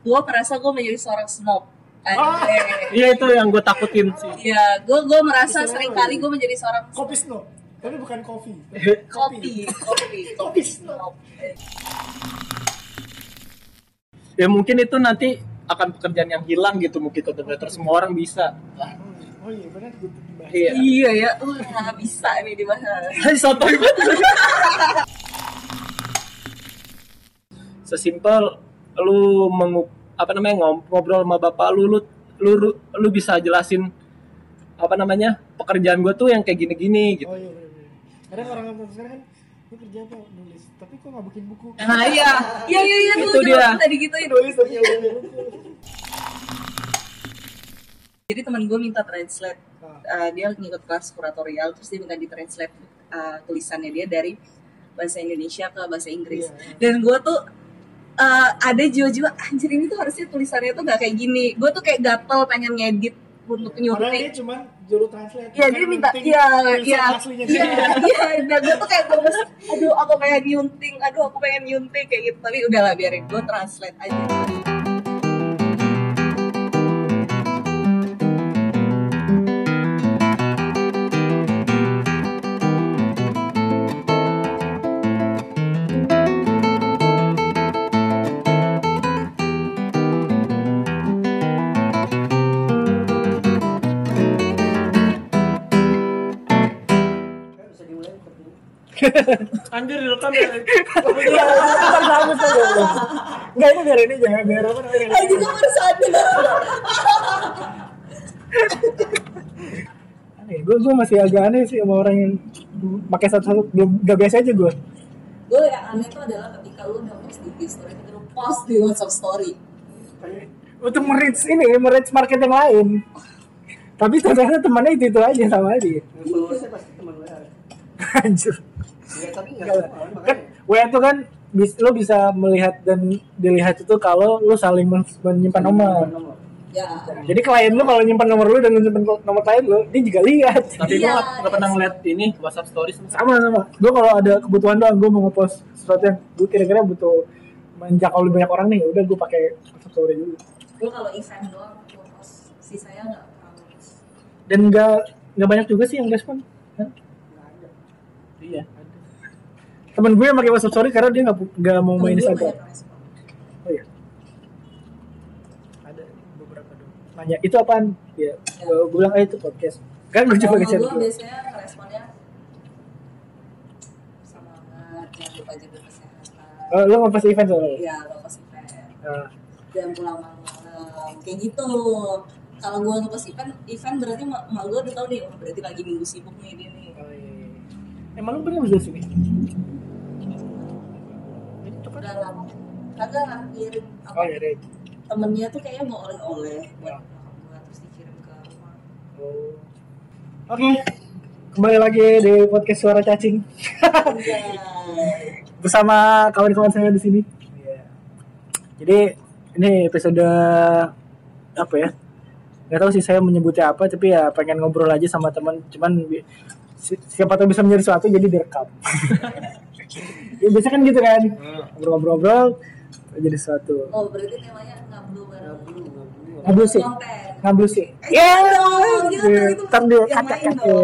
gue merasa gue menjadi seorang snob Ah. Iya itu yang gue takutin sih. Iya, gue gue merasa sering kali gue menjadi seorang Kopi snob. Tapi bukan kopi. kopi, kopi, Kopi snob. Ya mungkin itu nanti akan pekerjaan yang hilang gitu mungkin content creator semua orang bisa. Oh iya benar gue dibahas. Iya. Iya ya, uh, nggak bisa nih dibahas. Hai sotoy banget. Sesimpel lu mengu apa namanya ngom- ngobrol sama bapak lu lu lu, lu, lu bisa jelasin apa namanya pekerjaan gue tuh yang kayak gini-gini gitu. Oh iya benar. benar. Kadang orang-orang sekarang kan gue kerja apa nulis, tapi kok nggak bikin buku? Nah iya, iya iya iya Itu dulu dia. tadi gituin. Nulis tapi nggak bikin buku. Jadi teman gue minta translate, Uh, dia ngikut kelas kuratorial, terus dia minta di translate uh, tulisannya dia dari bahasa Indonesia ke bahasa Inggris. Iya. Dan gue tuh uh, ada jiwa-jiwa anjir ini tuh harusnya tulisannya tuh gak kayak gini. Gue tuh kayak gatel pengen ngedit untuk Padahal dia cuma juru translate. Iya bukan dia minta, iya iya iya dia. iya. Dan gue tuh kayak gemes, aduh aku pengen nyunting, aduh aku pengen nyunting kayak gitu. Tapi udahlah biarin, gue translate aja. Anjir direkam ya. Iya, ntar bagus tuh. Enggak ini biar ini jangan biar apa namanya. Aja gue baru sadar. Aneh, gue gue masih agak aneh sih sama orang yang pakai satu-satu belum gak biasa aja gue. gue yang aneh tuh adalah ketika lu udah post di story ketika lu post di WhatsApp story Untuk merich ini, merich market yang lain. Tapi ternyata temannya itu itu aja sama aja. followersnya pasti teman WA Anjir. ya tapi nggak Enggak semua Kan WA tuh kan bis, lo bisa melihat dan dilihat itu kalau lo saling men- menyimpan nomor. nomor. Ya. Jadi klien lo kalau nyimpan nomor lo dan nyimpan nomor klien lo, dia juga lihat. Tapi gue Iya, gak, gak pernah ngeliat ini WhatsApp stories sama sama gue kalau ada kebutuhan doang gue mau ngepost sesuatu yang gue kira-kira butuh menjangkau lebih banyak orang nih udah gue pakai WhatsApp story dulu gue kalau event doang gue post. Si saya nggak terlalu post. dan nggak nggak banyak juga sih yang respon Hah? Iya. Temen gue yang pakai WhatsApp story karena dia nggak nggak mau main Instagram. oh iya. Ada beberapa dong. Nanya itu apaan? Ya gue gue bilang ah itu podcast. Kan gue coba Kalau ngechat gue biasanya responnya semangat jangan lupa jaga kesehatan. Oh, lo mau pas event soalnya? Ya lo pas event. Ah, jangan pulang malam-malam. Kayak gitu. Kalau gue ngepost event event berarti mak gue udah tahu nih oh, berarti lagi minggu sibuk nih dia nih. Oh iya, iya. emang lo pernah masuk sini udah lama kagak lah ngirim apa oh iya Red. temennya tuh kayaknya mau oleh-oleh buat nyokap gue terus dikirim ke rumah Oh. Oke, kembali lagi di podcast suara cacing Anjay. bersama kawan-kawan saya di sini. Jadi ini episode apa ya? Gak tahu sih saya menyebutnya apa, tapi ya pengen ngobrol aja sama teman. Cuman siapa tahu bisa menjadi sesuatu jadi direkam. ya, biasa kan gitu kan, ngobrol-ngobrol jadi sesuatu. oh berarti temanya ngablu bareng Ngablu sih, ngablu sih. Eh, jangan dong, jangan dong, itu Ntar dulu yang kata kata.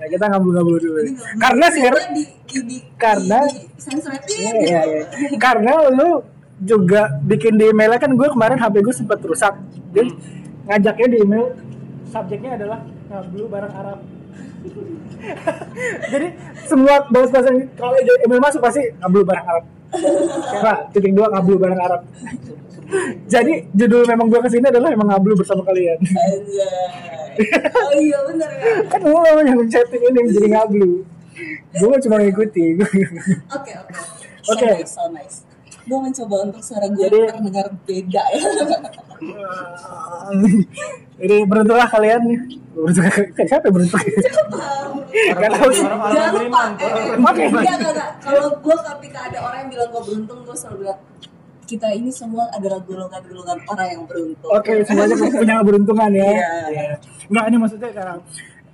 Nah, kita ngablu-ngablu dulu. Karena sih di, di, di, Karena- di, di Iya, iya, iya. Karena lu juga bikin di emailnya kan gue kemarin HP gue sempat rusak. Jadi ngajaknya di email subjeknya adalah ngablu barang Arab. Jadi semua bahas-bahas yang kalau email masuk pasti ngablu barang Arab. Coba titik dua ngablu barang Arab. Jadi judul memang gue ke sini adalah emang ngablu bersama kalian. Oh iya bener ya kan lu yang setting ini jadi ngablu. Gue cuma ngikuti. oke oke Oke. nice so nice gue mencoba untuk suara gue terdengar beda ya Jadi beruntunglah kalian nih. Beruntung siapa yang beruntung? Gak tahu sih. jangan lupa eh, eh, Oke. enggak enggak enggak kalau gue ketika ada orang yang bilang gue beruntung gue selalu bilang kita ini semua adalah golongan-golongan orang yang beruntung Oke, semuanya punya keberuntungan ya. Iya. Iya. Enggak, ini maksudnya karena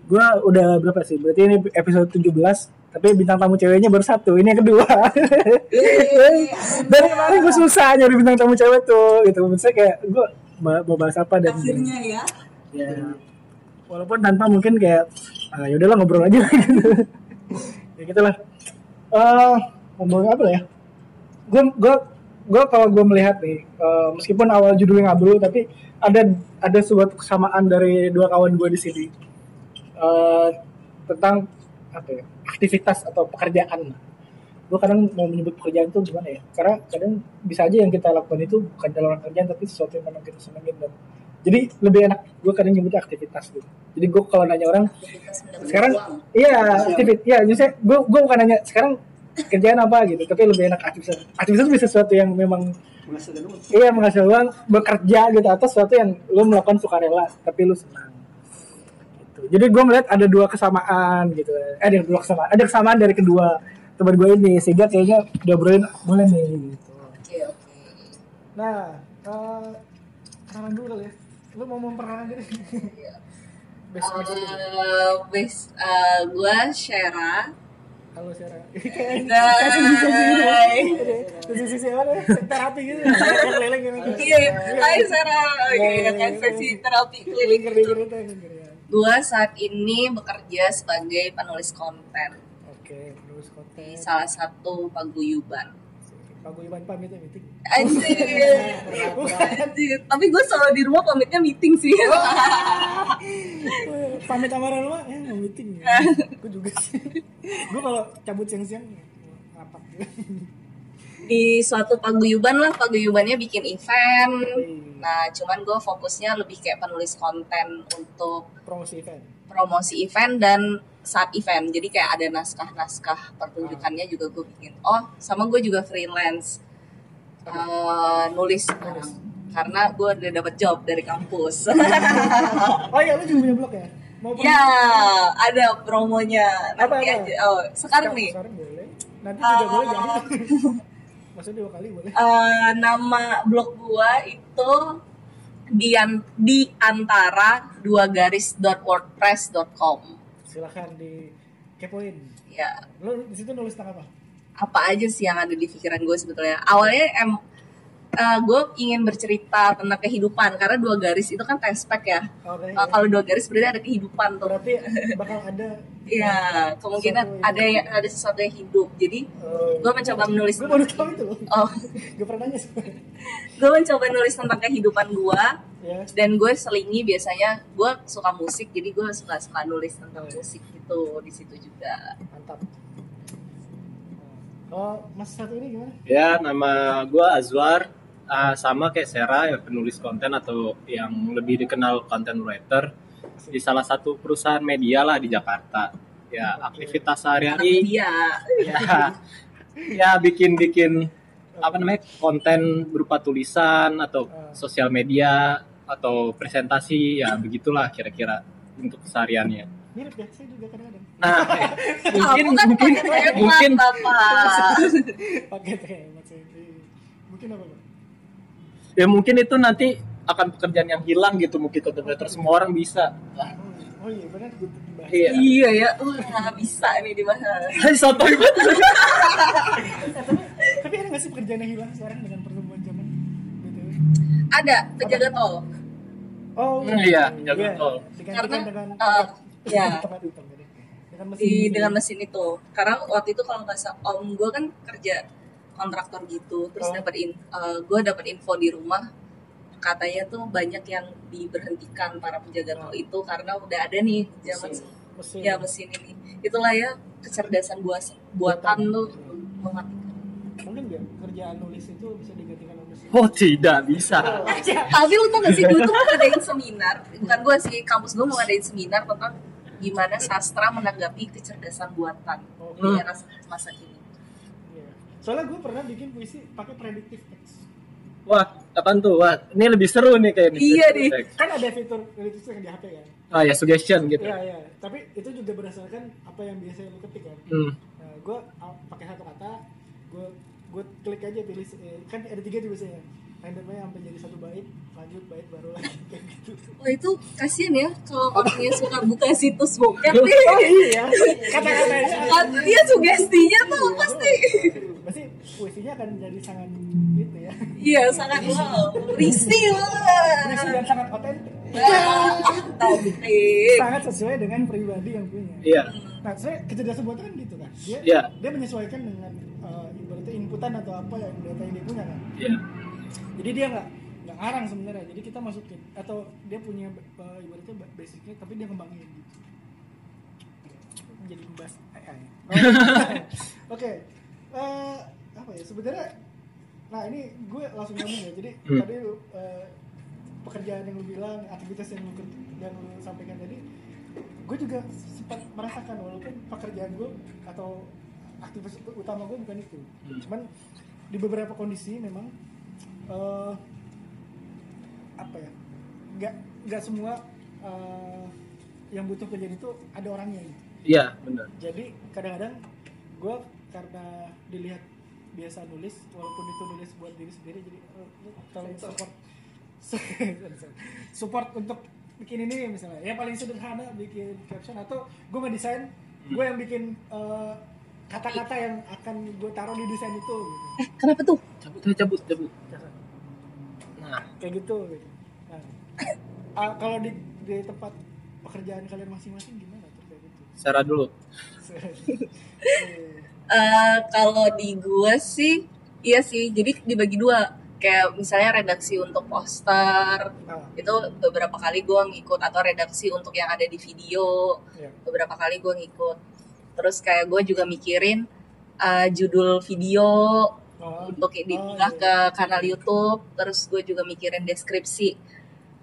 gua udah berapa sih? Berarti ini episode 17 tapi bintang tamu ceweknya baru satu ini yang kedua Yeay, dari kemarin gue susah nyari bintang tamu cewek tuh gitu maksudnya kayak gue mau bahas apa dan akhirnya ya. Ya. Walaupun tanpa mungkin kayak ah, ya udahlah ngobrol aja. Gitu ya gitulah. Eh ngomongin apa ya? Gue gue gue kalau gue melihat nih eh, meskipun awal judulnya ngablu tapi ada ada suatu kesamaan dari dua kawan gue di sini. Eh, tentang apa ya? Aktivitas atau pekerjaan gue kadang mau menyebut pekerjaan itu gimana ya? Karena kadang bisa aja yang kita lakukan itu bukan dalam kerjaan tapi sesuatu yang memang kita senengin dan jadi lebih enak. Gue kadang nyebutnya aktivitas gitu. Jadi gue kalau nanya orang sekarang iya aktivitas iya justru gue gue bukan nanya sekarang kerjaan apa? gitu. Tapi lebih enak aktivitas. Aktivitas itu bisa sesuatu yang memang Menghasilkan uang. iya menghasilkan uang bekerja gitu atau sesuatu yang lo melakukan sukarela tapi lo senang. Gitu. jadi gue melihat ada dua kesamaan gitu. Eh ada dua kesamaan ada kesamaan dari kedua teman gue ini sehingga kayaknya udah boleh nih gitu. Oke oke. Nah eh kenalan dulu kali ya. Lo mau memperkenalkan diri? Best best base eh, gue Shera halo Sarah Hai. sisi sisi mana terapi gitu. Keliling gitu. Iya, Hai Sarah. Oke, kan sesi terapi keliling. ngeri ngeri tuh ngeri ya. Gua saat ini bekerja sebagai penulis konten. Oke konten di salah satu paguyuban. paguyuban pamit ya meeting Anjir. Anjir. Tapi gue selalu di rumah pamitnya meeting sih. pamit sama orang rumah ya mau meeting gue juga sih gue kalau cabut siang-siang rapat di suatu paguyuban lah, paguyubannya bikin event. Nah, cuman gue fokusnya lebih kayak penulis konten untuk promosi event promosi event dan saat event. Jadi kayak ada naskah-naskah pertunjukannya juga gue bikin. Oh sama gue juga freelance Eh, nulis sekarang karena gue udah dapet job dari kampus. Oh iya lu juga punya blog ya? Mau promo? ya ada promonya. Apa, nanti apa? aja. Oh sekarang nih. sekarang boleh. Nanti juga Ah. boleh jangan maksudnya dua kali boleh. Eh, nama blog gue itu di, di antara dua garis wordpress.com silahkan di kepoin ya lu di situ nulis tentang apa? Apa aja sih yang ada di pikiran gue sebetulnya? Awalnya em gue ingin bercerita tentang kehidupan karena dua garis itu kan tespek ya oke Eh, kalau dua garis berarti ada kehidupan tuh berarti bakal ada Iya, kemungkinan Sesuatu yang ada yang ada sesuatu yang hidup. Jadi gue mencoba menulis. gue baru tahu itu Oh, gue pernah nanya gue mencoba nulis tentang kehidupan gue ya dan gue selingi biasanya gue suka musik jadi gue suka suka nulis tentang Oh, iya. musik gitu di situ juga. mantap oh mas satu ini gimana Ya, nama gua Azwar. Ah, sama kayak Sera, ya, penulis konten atau yang lebih dikenal content writer di salah satu perusahaan media lah di Jakarta. Ya, aktivitas sehari-hari media. ya, ya bikin-bikin apa namanya konten berupa tulisan atau sosial media atau presentasi ya begitulah kira-kira untuk kesehariannya. mirip ya saya juga kadang-kadang Nah, mungkin Kamu kan mungkin mungkin pakai mungkin apa? Ya mungkin itu nanti akan pekerjaan yang hilang gitu mungkin content writer semua orang bisa. oh iya benar gue Iya. Iya ya, wah bisa nih dibahas. Hai sotoy banget. Eh, tapi, ada nggak sih pekerjaan yang hilang sekarang dengan pertumbuhan zaman? Ada penjaga tol. Oh Hmm, iya, penjaga tol. Digantikan Karena, dengan eh, ya. Dengan mesin. di dengan mesin itu karena waktu itu kalau nggak salah om gue kan kerja kontraktor gitu terus Oh. dapat in, gue dapat info di rumah katanya tuh banyak yang diberhentikan para penjaga tol itu karena udah ada nih zaman mesin. mesin. ya mesin ini itulah ya kecerdasan buas buatan tuh mematikan Mungkin nggak kerjaan nulis itu bisa digantikan oleh mesin. Oh tidak bisa. tapi lu tau gak sih dulu tuh mau ngadain seminar bukan gue sih kampus gue mau ngadain seminar tentang gimana sastra menanggapi kecerdasan buatan Oh, di era masa kini. Soalnya gue pernah bikin puisi pakai predictive text. Wah, apaan tuh? Wah, ini lebih seru nih kayak Iya nih. Kan ada fitur predictive text di HP kan. Ah ya suggestion gitu. Iya iya. Tapi itu juga berdasarkan apa yang biasa lu ketik kan. Hmm. Nah, gue pakai satu kata, gue gue klik aja pilih eh, kan ada tiga tuh biasanya. Randomnya sampai jadi satu bait lanjut bait baru lagi kayak gitu Wah itu kasihan ya kalau orangnya suka buka situs bokep nih. oh iya kata-katanya Kan Dia sugestinya tuh pasti. pasti puisinya akan jadi sangat gitu ya Iya sangat wow, risih. Berisi dan sangat otentik sangat sesuai dengan pribadi yang punya Iya. nah saya kecerdasan buatan kan gitu kan dia Iya. dia menyesuaikan dengan uh, ibaratnya inputan atau apa yang data yang dia punya kan Iya. Jadi dia nggak nggak ngarang sebenarnya. Jadi kita masukin atau dia punya uh, ibaratnya ba- basicnya tapi dia kembangin gitu. Jadi membahas AI oke. Eh, apa ya sebenarnya nah ini gue langsung ngomong ya. Jadi Hmm. tadi uh, pekerjaan yang lu bilang aktivitas yang lu yang lu sampaikan tadi gue juga sempat merasakan walaupun pekerjaan gue atau aktivitas utama gue bukan itu. Hmm. cuman di beberapa kondisi memang eh apa ya? Nggak nggak semua eh, yang butuh kerjaan itu ada orangnya gitu. Iya, benar. jadi kadang-kadang gue karena dilihat biasa nulis walaupun itu nulis buat diri sendiri jadi eh, tolong support. Support untuk bikin ini misalnya. Ya paling sederhana bikin caption atau gue ngedesain gue yang bikin eh, kata-kata yang akan gue taruh di desain itu gitu. Eh kenapa tuh? Cabut, ayo, cabut, cabut. Nah, kayak gitu gitu. Nah, ah, kalau di di tempat pekerjaan kalian masing-masing gimana tuh kayak gitu? Sarah dulu. Eh, Eh, kalau di gue sih, iya sih. Jadi dibagi dua. Kayak misalnya redaksi untuk poster, ah, itu beberapa kali gue ngikut atau redaksi untuk yang ada di video iya. beberapa kali gue ngikut terus kayak gue juga mikirin uh, judul video Oh, untuk oh, diunggah iya. ke kanal YouTube terus gue juga mikirin deskripsi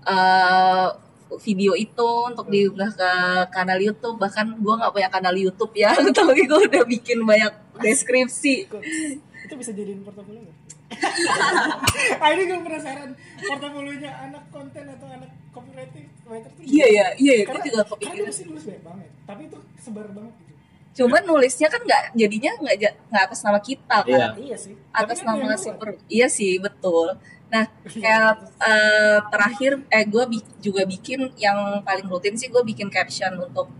uh, video itu untuk diunggah ke kanal YouTube. Bahkan gue nggak punya kanal YouTube ya tapi gue udah bikin banyak deskripsi. Itu bisa jadiin portofolio nggak? ah ini gue penasaran. Portofolionya anak konten atau anak copywriting writer tuh iya ya iya ya gue karena, juga karena kepikiran pasti nulis banyak banget. Tapi itu sebar banget gitu cuman nulisnya kan nggak jadinya nggak nggak atas nama kita kan. Iya. iya sih. Atas Tapi kan nama si per iya sih betul. Nah kayak eh, terakhir eh gue juga bikin yang paling rutin sih gue bikin caption untuk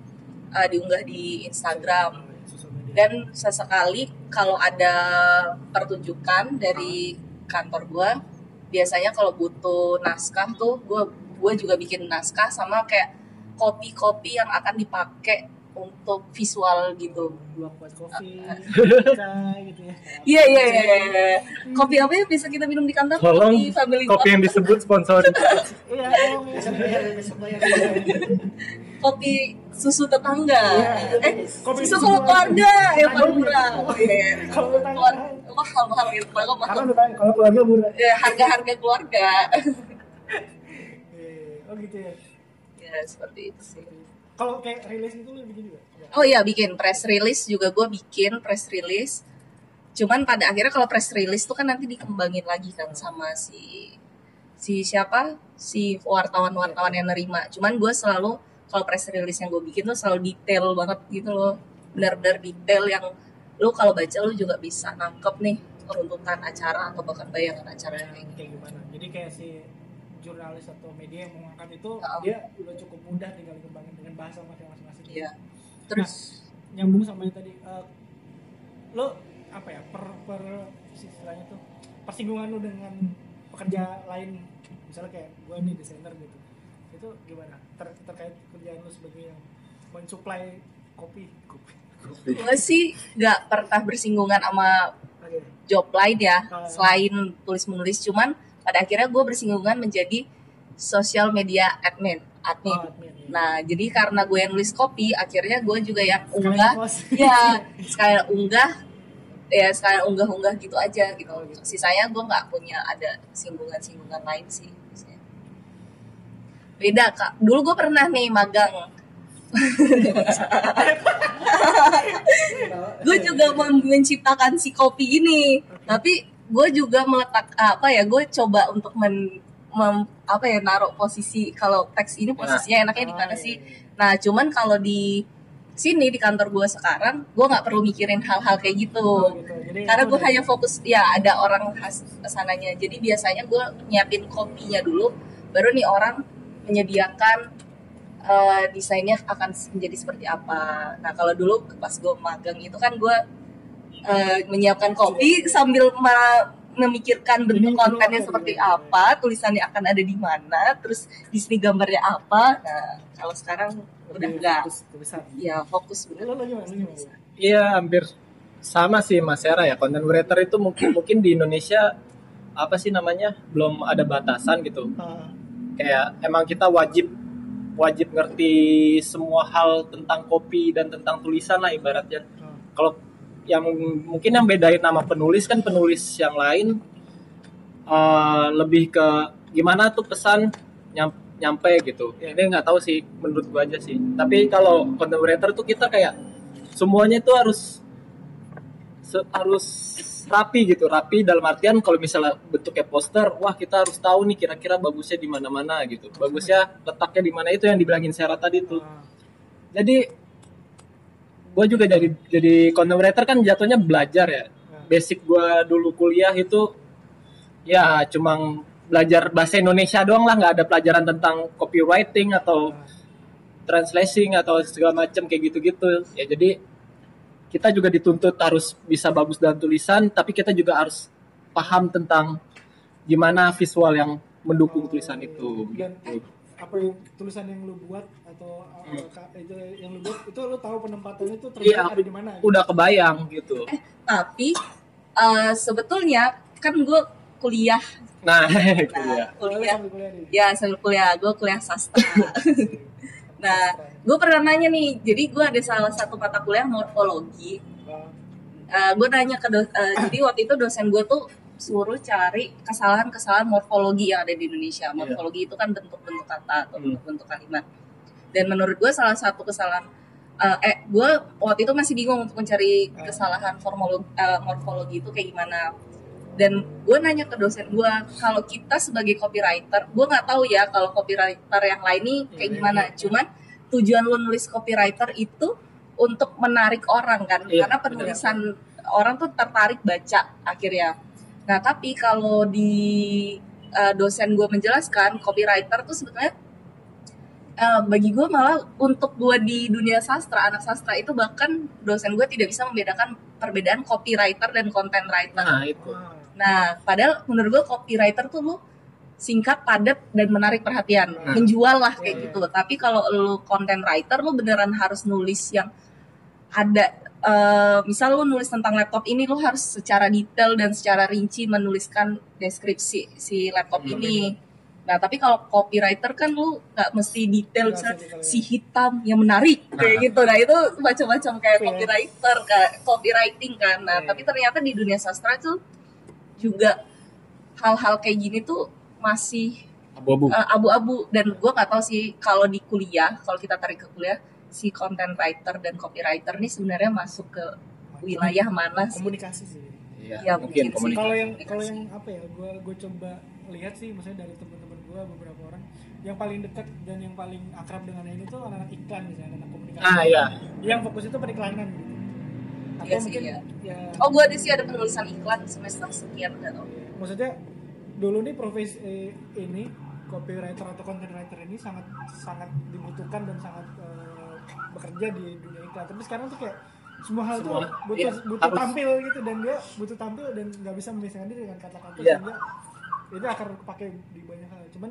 eh, diunggah di Instagram. Dan sesekali kalau ada pertunjukan dari kantor gue biasanya kalau butuh naskah tuh gue gue juga bikin naskah sama kayak kopi-kopi yang akan dipakai untuk visual gitu dua buat kopi Ah. chai gitu ya Iya iya iya. iya. Kopi apa yang bisa kita minum di kantor? Tolong kopi family kopi yang disebut sponsor. iya ya. Kopi susu tetangga. Iya. Eh, Kopi susu susu kalau keluarga yang paling murah. Oh, iya. Kalau tetangga. Keluar- mahal mahal gitu mahal mahal. kalau keluarga murah Ya, harga-harga keluarga. Eh, oh gitu ya ya seperti itu sih. Kalau kayak rilis itu lu bikin juga. Oh iya bikin press release juga gue bikin press release. Cuman pada akhirnya kalau press release tuh kan nanti dikembangin lagi kan sama si si siapa si wartawan-wartawan yang nerima. Cuman gue selalu kalau press release yang gue bikin tuh selalu detail banget gitu loh, benar-benar detail yang lu kalau baca lu juga bisa nangkep nih runtutan acara atau bahkan bayangan acara yang kayak gitu. kayak gimana jadi kayak si jurnalis atau media yang mengangkat itu Heeh. dia udah cukup mudah tinggal dikembangin dengan bahasa masing-masing. Iya. Terus? Nyambung sama yang tadi eh, lo apa ya per per istilahnya tuh persinggungan lo dengan pekerja lain misalnya kayak gue nih desainer gitu itu gimana? Ter- terkait kerjaan lo sebagai yang mensuplai kopi? Kopi. Gue sih nggak pernah bersinggungan sama job lain ya selain tulis menulis cuman pada akhirnya gue bersinggungan menjadi social media admin admin. Oh, admin, iya. nah jadi karena gue yang nulis kopi akhirnya gue juga yang unggah. ya sekalian unggah. Ya sekalian unggah unggah gitu aja gitu. Oh, gitu. sisanya gue nggak punya ada singgungan singgungan lain sih beda kak. Dulu gue pernah nih magang. Gue juga mem- menciptakan si kopi ini. Tapi gue juga meletak apa ya gue coba untuk men mem- apa ya naruh posisi kalau teks ini posisinya enaknya di mana Oh, sih? iya, iya. nah cuman kalau di sini di kantor gue sekarang gue nggak perlu mikirin hal-hal kayak gitu. Oh, gitu. Jadi karena gue hanya fokus ya ada orang khas ke sananya. Jadi biasanya gue nyiapin kopinya dulu baru nih orang menyediakan eh, desainnya akan menjadi seperti apa. Nah kalau dulu pas gue magang itu kan gue eh, menyiapkan kopi sambil ma- memikirkan bentuk kontennya seperti apa, tulisannya akan ada di mana terus di sini gambarnya apa nah kalau sekarang udah enggak fokus ke besar. ya fokus? Lo gimana? Iya hampir sama sih Mas Era ya content creator itu mungkin mungkin di Indonesia apa sih namanya belum ada batasan gitu Ah, kayak emang kita wajib wajib ngerti semua hal tentang kopi dan tentang tulisan lah ibaratnya ah. kalau yang mungkin yang bedain nama penulis kan penulis yang lain eh, lebih ke gimana tuh pesan nyam- nyampe gitu. Iya. ini nggak tahu sih menurut gua aja sih. Tapi kalau content creator tuh kita kayak semuanya itu harus se- harus rapi gitu rapi dalam artian kalau misalnya bentuknya poster wah kita harus tahu nih kira-kira bagusnya di mana-mana gitu. Bagusnya letaknya di mana itu yang dibilangin Sarah tadi tuh. Ah, jadi gue juga jadi jadi content creator kan jatuhnya belajar ya. Basic gue dulu kuliah itu ya cuma belajar bahasa Indonesia doang lah. Nggak ada pelajaran tentang copywriting atau translating atau segala macam kayak gitu-gitu. Ya jadi kita juga dituntut harus bisa bagus dalam tulisan tapi kita juga harus paham tentang gimana visual yang mendukung tulisan itu Dan gitu. Apa yang tulisan yang lu buat atau uh, Hmm. itu yang lu buat itu lu tahu penempatannya itu Iya, terjadi ada di mana? gitu. udah kebayang gitu tapi eh, sebetulnya kan gue kuliah nah nah, kuliah kuliah nih. ya sambil kuliah gue kuliah sastra nah gue pernah nanya nih jadi gue ada salah satu mata kuliah morfologi Ah, gue nanya ke do- eh, jadi waktu itu dosen gue tuh suruh cari kesalahan-kesalahan morfologi yang ada di Indonesia. Morfologi itu kan bentuk-bentuk kata atau Hmm. bentuk-bentuk kalimat. Dan menurut gue salah satu kesalahan eh, eh gue waktu itu masih bingung untuk mencari kesalahan formolo- eh, morfologi itu kayak gimana. Dan gue nanya ke dosen gue kalau kita sebagai copywriter gue nggak tahu ya kalau copywriter yang lain nih kayak Iya, gimana. iya. cuman tujuan lu nulis copywriter itu untuk menarik orang kan. Iya, karena penulisan orang tuh tertarik baca akhirnya nah tapi kalau di eh, dosen gue menjelaskan copywriter tuh sebetulnya eh, bagi gue malah untuk gue di dunia sastra anak sastra itu bahkan dosen gue tidak bisa membedakan perbedaan copywriter dan content writer nah itu ah. Nah, padahal menurut gue copywriter tuh lu singkat, padat, dan menarik perhatian. Hmm. Menjual lah kayak Iya, gitu. Tapi kalau lu content writer, lu beneran harus nulis yang ada, eh, misal lu nulis tentang laptop ini, lu harus secara detail dan secara rinci menuliskan deskripsi si laptop Hmm. ini. Nah, tapi kalau copywriter kan lu nggak mesti detail, detail, si hitam yang menarik kayak gitu. Nah, itu macam-macam kayak Iya. copywriter, kayak copywriting kan. Nah, Iya. tapi ternyata di dunia sastra tuh juga hal-hal kayak gini tuh masih abu-abu eh, abu-abu dan gue nggak tahu sih kalau di kuliah kalau kita tarik ke kuliah si content writer dan copywriter nih sebenarnya masuk ke wilayah mana sih komunikasi sih. Iya, Ya, mungkin mungkin sih. komunikasi. Kalau yang kalau yang apa ya? Gue gue coba lihat sih, maksudnya dari teman-teman gue beberapa orang yang paling dekat dan yang paling akrab dengan ini tuh anak-anak iklan misalnya anak komunikasi. Ah iya, Yang fokus itu periklanan gitu. Atau Iya sih, mungkin iya. ya oh gue ada sih ada penulisan iklan semester sekian nggak tahu maksudnya dulu nih profesi eh, ini copywriter atau content writer ini sangat sangat dibutuhkan dan sangat eh, bekerja di dunia iklan tapi sekarang tuh kayak semua hal Semua, tuh butuh iya, butuh harus. tampil gitu dan dia butuh tampil dan nggak bisa memisahkan diri dengan kata-kata Iya. sehingga itu akan kepake di banyak hal cuman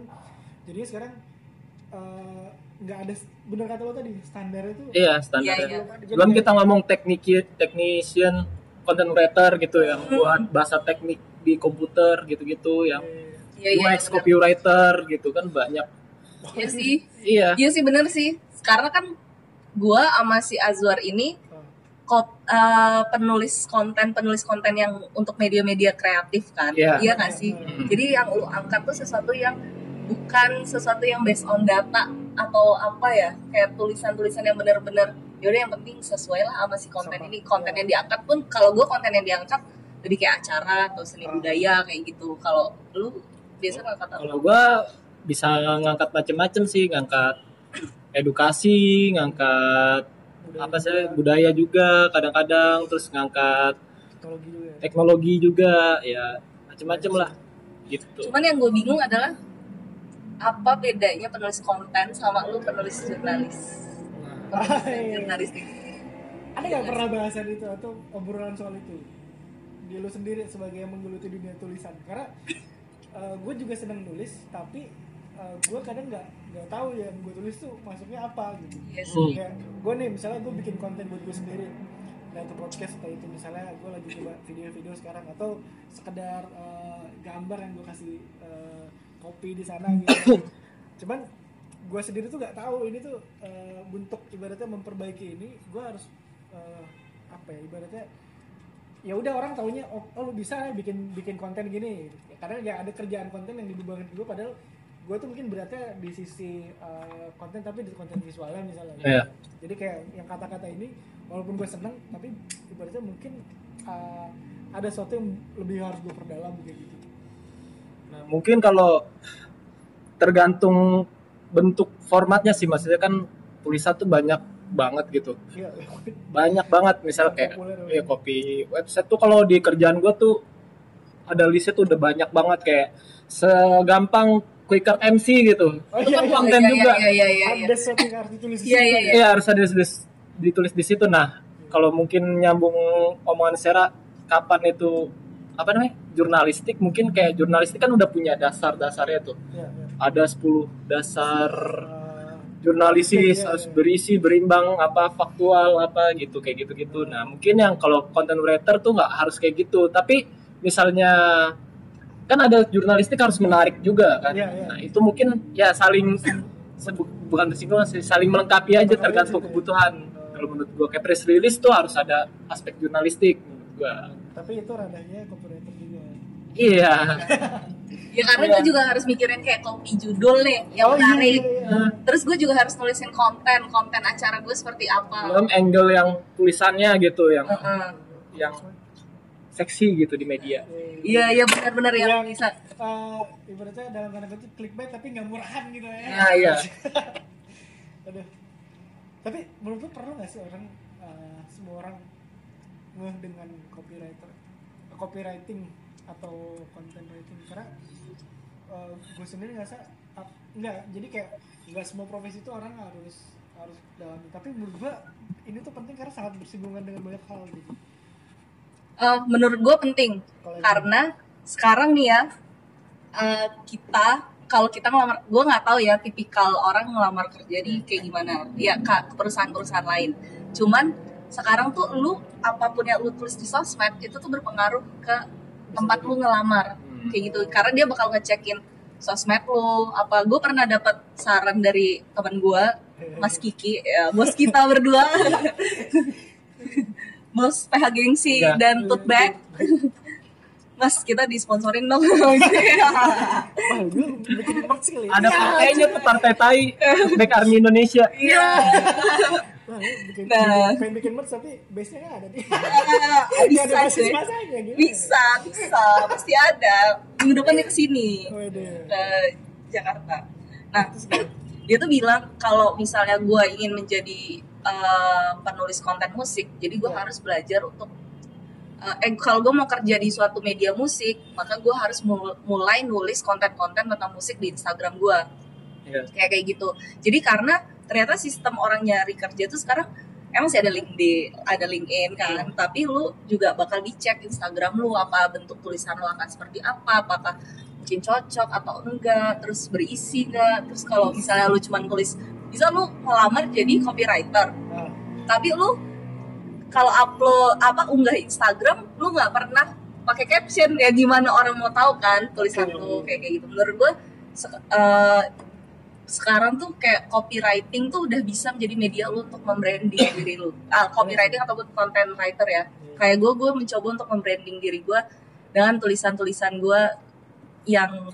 jadinya sekarang eh, nggak ada bener kata lo tadi standar itu iya Iya, standarnya. iya. Jadi Belum kita ngomong teknik technician, content creator gitu yang buat bahasa teknik di komputer gitu-gitu yang iya iya UX bener. copywriter gitu kan banyak. iya sih Iya. iya sih bener sih karena kan gue sama si Azwar ini kop, eh, penulis konten penulis konten yang untuk media-media kreatif kan Iya. iya nggak sih Hmm. jadi yang lu angkat tuh sesuatu yang bukan sesuatu yang based on data atau apa ya kayak tulisan-tulisan yang benar-benar yaudah yang penting sesuai lah sama si konten Sama. ini konten yang diangkat pun kalau gue konten yang diangkat lebih kayak acara atau seni Ah. budaya kayak gitu kalau lu biasa ngangkat apa? Kalau gua bisa ngangkat macem-macem sih, ngangkat edukasi, ngangkat budaya apa sih juga, budaya juga kadang-kadang terus ngangkat teknologi juga ya. teknologi juga ya macem-macem lah gitu Cuman yang gue bingung adalah apa bedanya penulis konten sama lu penulis jurnalis? Penulis jurnalistik. ada nggak pernah bahasan itu atau obrolan soal itu di lu sendiri sebagai yang menggeluti dunia tulisan karena gue juga senang nulis tapi gue kadang nggak nggak tahu yang gue tulis tuh masuknya apa gitu Yes. Hmm. kayak gue nih misalnya gue bikin konten buat gue sendiri nah itu podcast atau itu misalnya gue lagi coba video-video sekarang atau sekedar eh, gambar yang gue kasih eh, copy di sana gitu cuman gue sendiri tuh nggak tahu ini tuh eh, bentuk ibaratnya memperbaiki ini gue harus eh, apa ya ibaratnya ya udah orang taunya oh, oh lu bisa ya bikin bikin konten gini ya, kadang ya ada kerjaan konten yang dibebankan gue padahal gue tuh mungkin beratnya di sisi uh, konten tapi di konten visualnya misalnya Iya. jadi kayak yang kata-kata ini walaupun gue seneng tapi ibaratnya mungkin uh, ada sesuatu yang lebih harus gue perdalam kayak gitu Nah, mungkin kalau tergantung bentuk formatnya sih maksudnya kan tulisan tuh banyak banget gitu Iya. banyak banget misal kayak ya kopi website tuh kalau di kerjaan gua tuh ada listnya tuh udah banyak banget kayak segampang quicker MC gitu Oh, itu iya, kan iya, konten Iya, juga Iya, iya, iya. iya. ada yang harus ditulis di Iya, situ. iya, iya. Iya harus ada ditulis, ditulis di situ. Nah, kalau mungkin nyambung omongan Sera, kapan itu apa namanya jurnalistik? Mungkin kayak jurnalistik kan udah punya dasar-dasarnya tuh. Iya, iya. Ada 10 dasar Uh, jurnalisis Iya, iya, harus iya. berisi, berimbang, apa faktual, apa gitu kayak gitu-gitu. Nah, mungkin yang kalau content writer tuh nggak harus kayak gitu. Tapi misalnya kan ada jurnalistik harus menarik juga kan. Iya, iya. Nah, itu mungkin ya saling bukan tersinggung sih, saling melengkapi aja tergantung aja, kebutuhan. Kalau menurut gua kayak press release tuh harus ada aspek jurnalistik menurut gua. tapi itu ranahnya copywriter juga Iya. Ya karena gue juga harus mikirin kayak kopi judul nih yang Oh, iya, menarik. iya, iya. Terus gue juga harus nulisin konten, konten acara gue seperti apa. Belum angle yang tulisannya gitu yang Heeh. yang seksi gitu di media. Iya, iya benar-benar yang Yang- bisa. Uh, ibaratnya dalam tanda kutip clickbait tapi nggak murahan gitu ya Nah, iya. Aduh. Tapi menurut lu perlu nggak sih orang uh, semua orang ngeh dengan copywriter, copywriting atau content writing karena uh, gue sendiri ngerasa uh, enggak jadi kayak nggak semua profesi itu orang harus harus dalami tapi menurut gue ini tuh penting karena sangat bersinggungan dengan banyak hal gitu Eh, menurut gue penting. Yang- karena sekarang nih ya eh, kita kalau kita ngelamar gue nggak tahu ya tipikal orang ngelamar kerja di kayak gimana. Ya ke perusahaan-perusahaan lain. Cuman sekarang tuh lu apa pun yang lu tulis di sosmed itu tuh berpengaruh ke tempat lu ngelamar. Hmm. kayak gitu. Karena dia bakal ngecekin sosmed lu. Apa gue pernah dapat saran dari teman gue Mas Kiki. Ya, bos kita berdua bos PH Gengsi Ya. dan Tote Bag. Mas kita disponsorin dong. Ya. Ada partainya tuh partai Tai. Back Army Indonesia. iya. Bikin, Nah. bikin- pengen bikin merch tapi base nya ada nih. Bisa Nggak ada basis cuy. masanya gitu. Bisa bisa. Pasti ada. Minggu depan dia ke sini ke Jakarta. Nah dia tuh bilang kalau misalnya gue ingin menjadi eh, penulis konten musik jadi gue Ya. harus belajar untuk eh, eh kalau gue mau kerja di suatu media musik maka gue harus mul- mulai nulis konten-konten tentang musik di Instagram gue Iya. kayak kayak gitu jadi karena ternyata sistem orang nyari kerja tuh sekarang emang sih ada LinkedIn ada LinkedIn kan tapi lu juga bakal dicek Instagram lu apa bentuk tulisan lu akan seperti apa apakah mungkin cocok atau enggak terus berisi enggak terus kalau misalnya lu cuma tulis bisa lu ngelamar jadi copywriter. Nah, tapi lu kalau upload apa unggah Instagram lu nggak pernah pakai caption. Ya gimana orang mau tahu kan tulisan lu kayak kayak gitu. Menurut gue se- eh, sekarang tuh kayak copywriting tuh udah bisa menjadi media lu untuk membranding diri lu. Ah, copywriting ataupun content writer ya. Kayak gue gue mencoba untuk membranding diri gue dengan tulisan-tulisan gue yang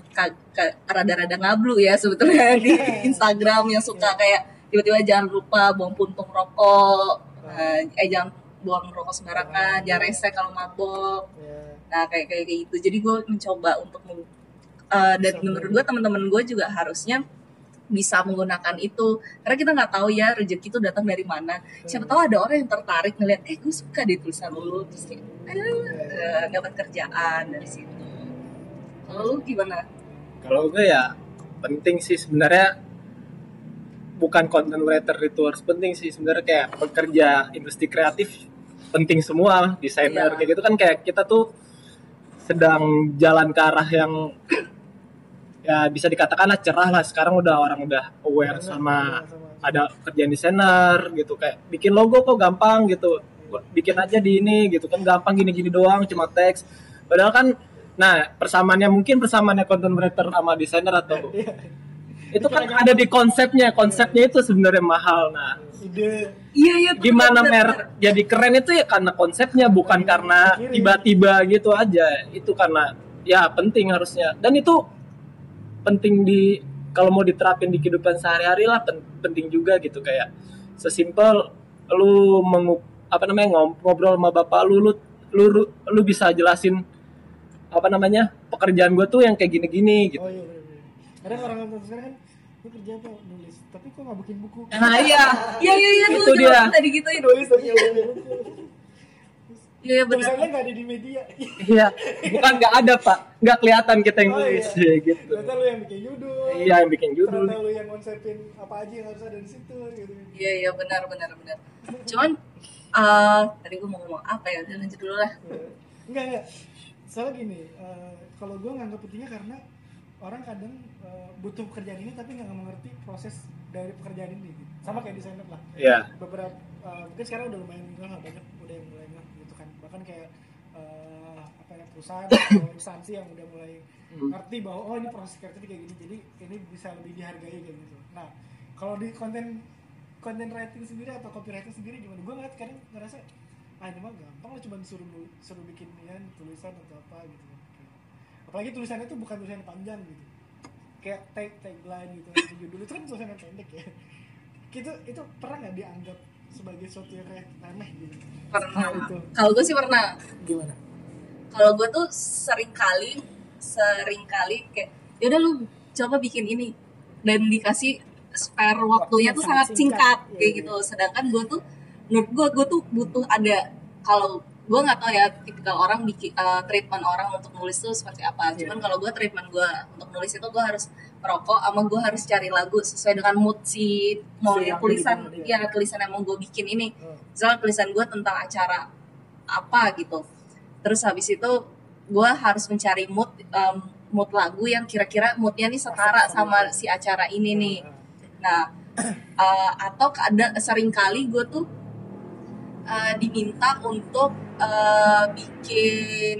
rada-rada ngablu ya sebetulnya di Instagram yang suka kayak tiba-tiba jangan lupa buang puntung rokok eh, eh jangan buang rokok sembarangan jangan rese kalau mabok. Ya. nah kayak kayak gitu. Jadi gue mencoba untuk eh, dan menurut gue teman-teman gue juga harusnya bisa menggunakan itu. Karena kita nggak tahu ya rezeki itu datang dari mana. Siapa tahu ada orang yang tertarik ngeliat eh gue suka deh tulisan lu. Terus kayak eh, dapat kerjaan dari situ kalau lu gimana? Kalau gue ya penting sih sebenarnya bukan content writer itu harus penting sih sebenarnya kayak pekerja industri kreatif penting semua desainer Iya. kayak gitu kan kayak kita tuh sedang jalan ke arah yang ya bisa dikatakan lah cerah lah. Sekarang udah orang udah aware sama ada kerjaan desainer gitu kayak bikin logo kok gampang gitu. Bikin aja di ini gitu kan gampang gini-gini doang cuma teks. Padahal kan nah persamaannya mungkin persamaannya content writer sama desainer atau itu kan ada di konsepnya. Konsepnya itu sebenarnya mahal nah ide. Iya iya gimana mer jadi keren itu ya karena konsepnya bukan karena tiba-tiba gitu aja. Itu karena ya penting harusnya. Dan itu penting di kalau mau diterapin di kehidupan sehari-hari lah pen- penting juga gitu. Kayak sesimpel lu mengu apa namanya ngobrol sama bapak lu lu, lu- lu bisa jelasin apa namanya pekerjaan gue tuh yang kayak gini-gini gitu. Oh iya bener, bener. kadang orang orang sekarang kan lu kerja apa nulis. Tapi kok nggak bikin buku? Nah iya. Iya iya iya Itu dia. tadi gituin nulis tapi nggak bikin buku iya iya, benar. Tulisannya nggak ada di media. Iya. Bukan nggak ada pak. Nggak kelihatan kita yang Oh, nulis iya. gitu. Ternyata lu yang bikin judul. Iya yang bikin judul. Ternyata lu yang konsepin apa aja yang harus ada di situ gitu. Iya iya benar benar benar. Cuman eh tadi gue mau ngomong apa ya? Lanjut dulu lah. Enggak enggak soalnya gini eh, kalau gue nganggap pentingnya karena orang kadang eh, butuh pekerjaan ini tapi nggak mengerti proses dari pekerjaan ini gitu. sama kayak desainer lah Iya. beberapa eh, mungkin sekarang udah lumayan nggak lah, banyak udah yang mulai nggak gitu kan bahkan kayak eh, apa ya perusahaan atau instansi yang udah mulai Hmm. ngerti bahwa oh ini proses kreatif kayak gini jadi ini bisa lebih dihargai kayak gitu nah kalau di konten konten writing sendiri atau copywriting sendiri gimana gue ngeliat kadang ngerasa ah ini mah gampang lah cuma disuruh suruh bikin ya, tulisan atau apa gitu Kayak- apalagi tulisannya tuh bukan tulisan panjang gitu. Kayak tag tagline gitu judul itu kan tulisan yang pendek ya. Itu itu pernah nggak dianggap sebagai sesuatu yang kayak remeh gitu? Pernah. Nah, itu. kalau gue sih pernah. Gimana? Kalau gue tuh sering kali sering kali kayak yaudah lu coba bikin ini. Dan dikasih spare waktunya tuh sangat singkat. Iya, kayak iya. gitu. Sedangkan gue tuh menurut gue gue tuh butuh ada kalau gue nggak tahu ya tipikal orang bikin eh, treatment orang untuk nulis tuh seperti apa. Iya. cuman kalau gue treatment gue untuk nulis itu gue harus merokok sama gue harus cari lagu sesuai dengan mood si mau yang yang tulisan ya tulisan yang mau gue bikin ini. Oh. misalnya tulisan gue tentang acara apa gitu. Terus habis itu gue harus mencari mood em, mood lagu yang kira-kira moodnya nih setara sama si acara ini nih. nah eh, atau ada sering kali gue tuh eh, diminta untuk eh, bikin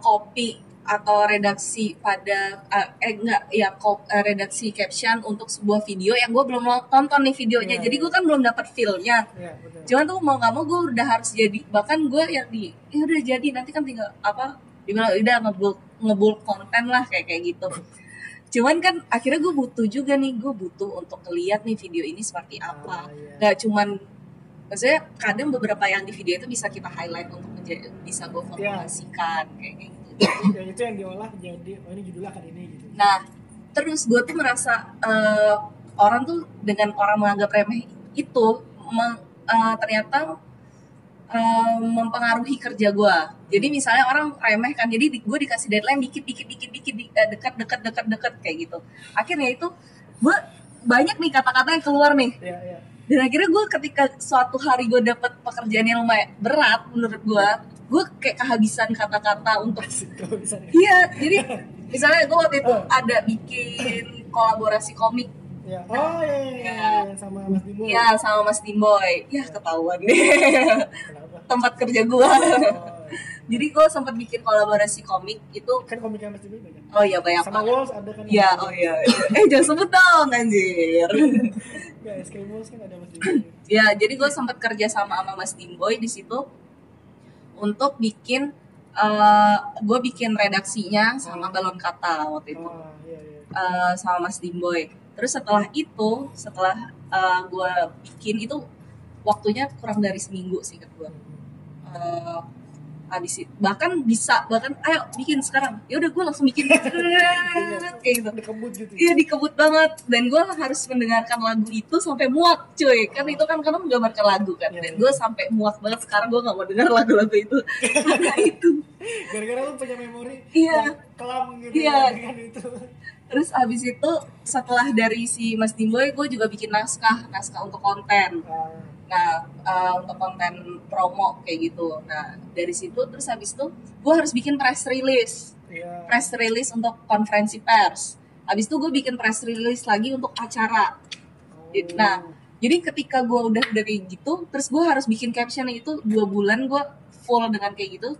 kopi atau redaksi pada eh, eh enggak ya kop, eh, redaksi caption untuk sebuah video yang gue belum tonton nih videonya Iya, jadi iya. gue kan belum dapat feelnya Iya, betul. cuman tuh mau nggak mau gue udah harus jadi bahkan gue yang di ya udah jadi nanti kan tinggal apa dibilang udah ngebul ngebul konten lah kayak kayak gitu cuman kan akhirnya gue butuh juga nih gue butuh untuk ngeliat nih video ini seperti Ah, apa iya. nggak cuman maksudnya kadang beberapa yang di video itu bisa kita highlight untuk menjadi bisa gue formulasikan kayak kayak gitu ya itu yang diolah jadi oh ini judulnya akan ini gitu Nah, terus gue tuh merasa eh, orang tuh dengan orang menganggap remeh itu meng- eh, ternyata eh, mempengaruhi kerja gue. Jadi misalnya orang remeh kan, jadi gue dikasih deadline dikit, dikit, dikit, dikit, di- dekat, dekat, dekat, dekat kayak gitu. Akhirnya itu gue banyak nih kata-kata yang keluar nih. Iya, iya. Dan akhirnya gue ketika suatu hari gue dapet pekerjaan yang lumayan berat menurut gue, gue kayak kehabisan kata-kata untuk Iya, jadi misalnya gue waktu itu ada bikin kolaborasi komik ya. Oh iya, iya, iya, Iya. yang sama Mas Bimo. ya sama Mas Dimboy. Ya ketahuan deh Kenapa? tempat kerja gue. Oh, jadi gue sempat bikin kolaborasi komik itu. kan komiknya Mas Bimo banyak. Oh iya banyak Sama. Walls ada kan? Ya, oh iya. Eh jangan sebut dong anjir. Ya, SK Walls kan ada Mas Bimo. ya, jadi gue sempat kerja sama sama Mas Dimboy di situ untuk bikin eh gue bikin redaksinya sama balon kata waktu itu. Oh, iya, iya. eh, sama Mas Dimboy. Terus setelah itu, setelah eh, gue bikin itu waktunya kurang dari seminggu sih ke gue. Eh, habis itu bahkan bisa bahkan ayo bikin sekarang. Ya udah gue langsung bikin. Kayak gitu. Dikebut gitu. Iya dikebut banget. Dan gue harus mendengarkan lagu itu sampai muak cuy. Kan itu kan karena menggambarkan lagu kan. Iya, dan iya. gue sampai muak banget. Sekarang gue nggak mau dengar lagu-lagu itu. Karena itu. Gara-gara lu punya memori Iya. kelam gitu Iya. dengan itu. terus abis itu setelah dari si Mas Dimboy gue juga bikin naskah. Naskah untuk konten. Ah, nah eh, untuk konten promo kayak gitu nah dari situ terus habis itu gue harus bikin press release Iya. press release untuk konferensi pers habis itu gue bikin press release lagi untuk acara Oh. Nah, jadi ketika gue udah udah kayak gitu, terus gue harus bikin caption itu dua bulan gue full dengan kayak gitu.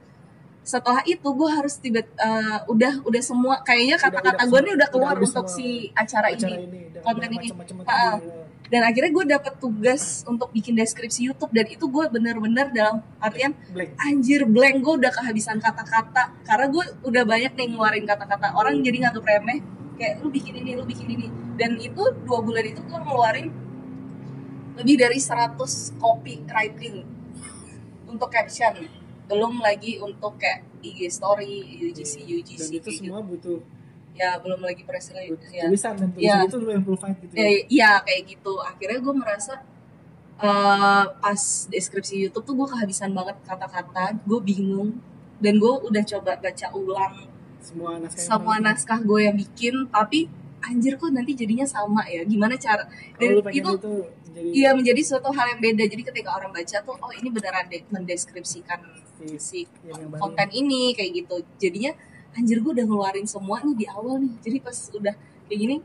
Setelah itu gue harus tiba eh, udah udah semua kayaknya kata-kata gue nih udah keluar udah untuk semua si acara, acara ini. ini, konten ini. tadi, ya. Dan akhirnya gue dapet tugas untuk bikin deskripsi YouTube. Dan itu gue bener-bener dalam artian Blank. anjir blank. Gue udah kehabisan kata-kata. Karena gue udah banyak nih ngeluarin kata-kata. Orang jadi nganggep remeh. Kayak lu bikin ini lu bikin ini. Dan itu dua bulan itu gue ngeluarin lebih dari 100 copy writing untuk caption. Belum lagi untuk kayak IG story UGC UGC dan itu semua butuh gitu. Ya belum lagi press release butuh ya. Tulisan dan tulisan itu lu amplified gitu Eh, iya kayak gitu. Akhirnya gue merasa eh, pas deskripsi YouTube tuh gue kehabisan banget kata-kata gue bingung dan gue udah coba baca ulang semua naskah yang semua naskah gue yang bikin tapi anjir kok nanti jadinya sama ya? Gimana cara? Dan itu itu, iya menjadi suatu hal yang beda. Jadi ketika orang baca tuh oh ini beneran de- mendeskripsikan si si yang yang konten ini kayak gitu. Jadinya anjir gue udah ngeluarin semua nih di awal nih. Jadi pas udah kayak gini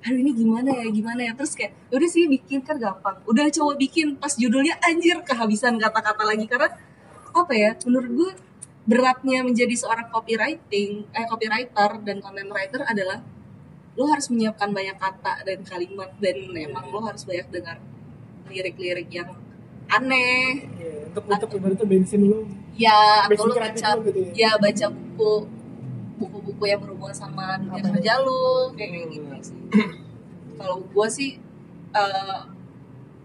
aduh ini gimana ya gimana ya? Terus kayak udah sih bikin kan gampang. Udah coba bikin pas judulnya anjir kehabisan kata-kata lagi. Karena apa ya menurut gue beratnya menjadi seorang copywriting eh copywriter dan content writer adalah lo harus menyiapkan banyak kata dan kalimat dan emang lo harus banyak dengar lirik-lirik yang aneh. Iya, untuk untuk ibaratnya bensin lu ya atau lo baca gitu ya. ya baca buku buku-buku yang berhubungan sama dunia kerja lu kayak kayak gitu Hmm. sih kalau gue sih eh,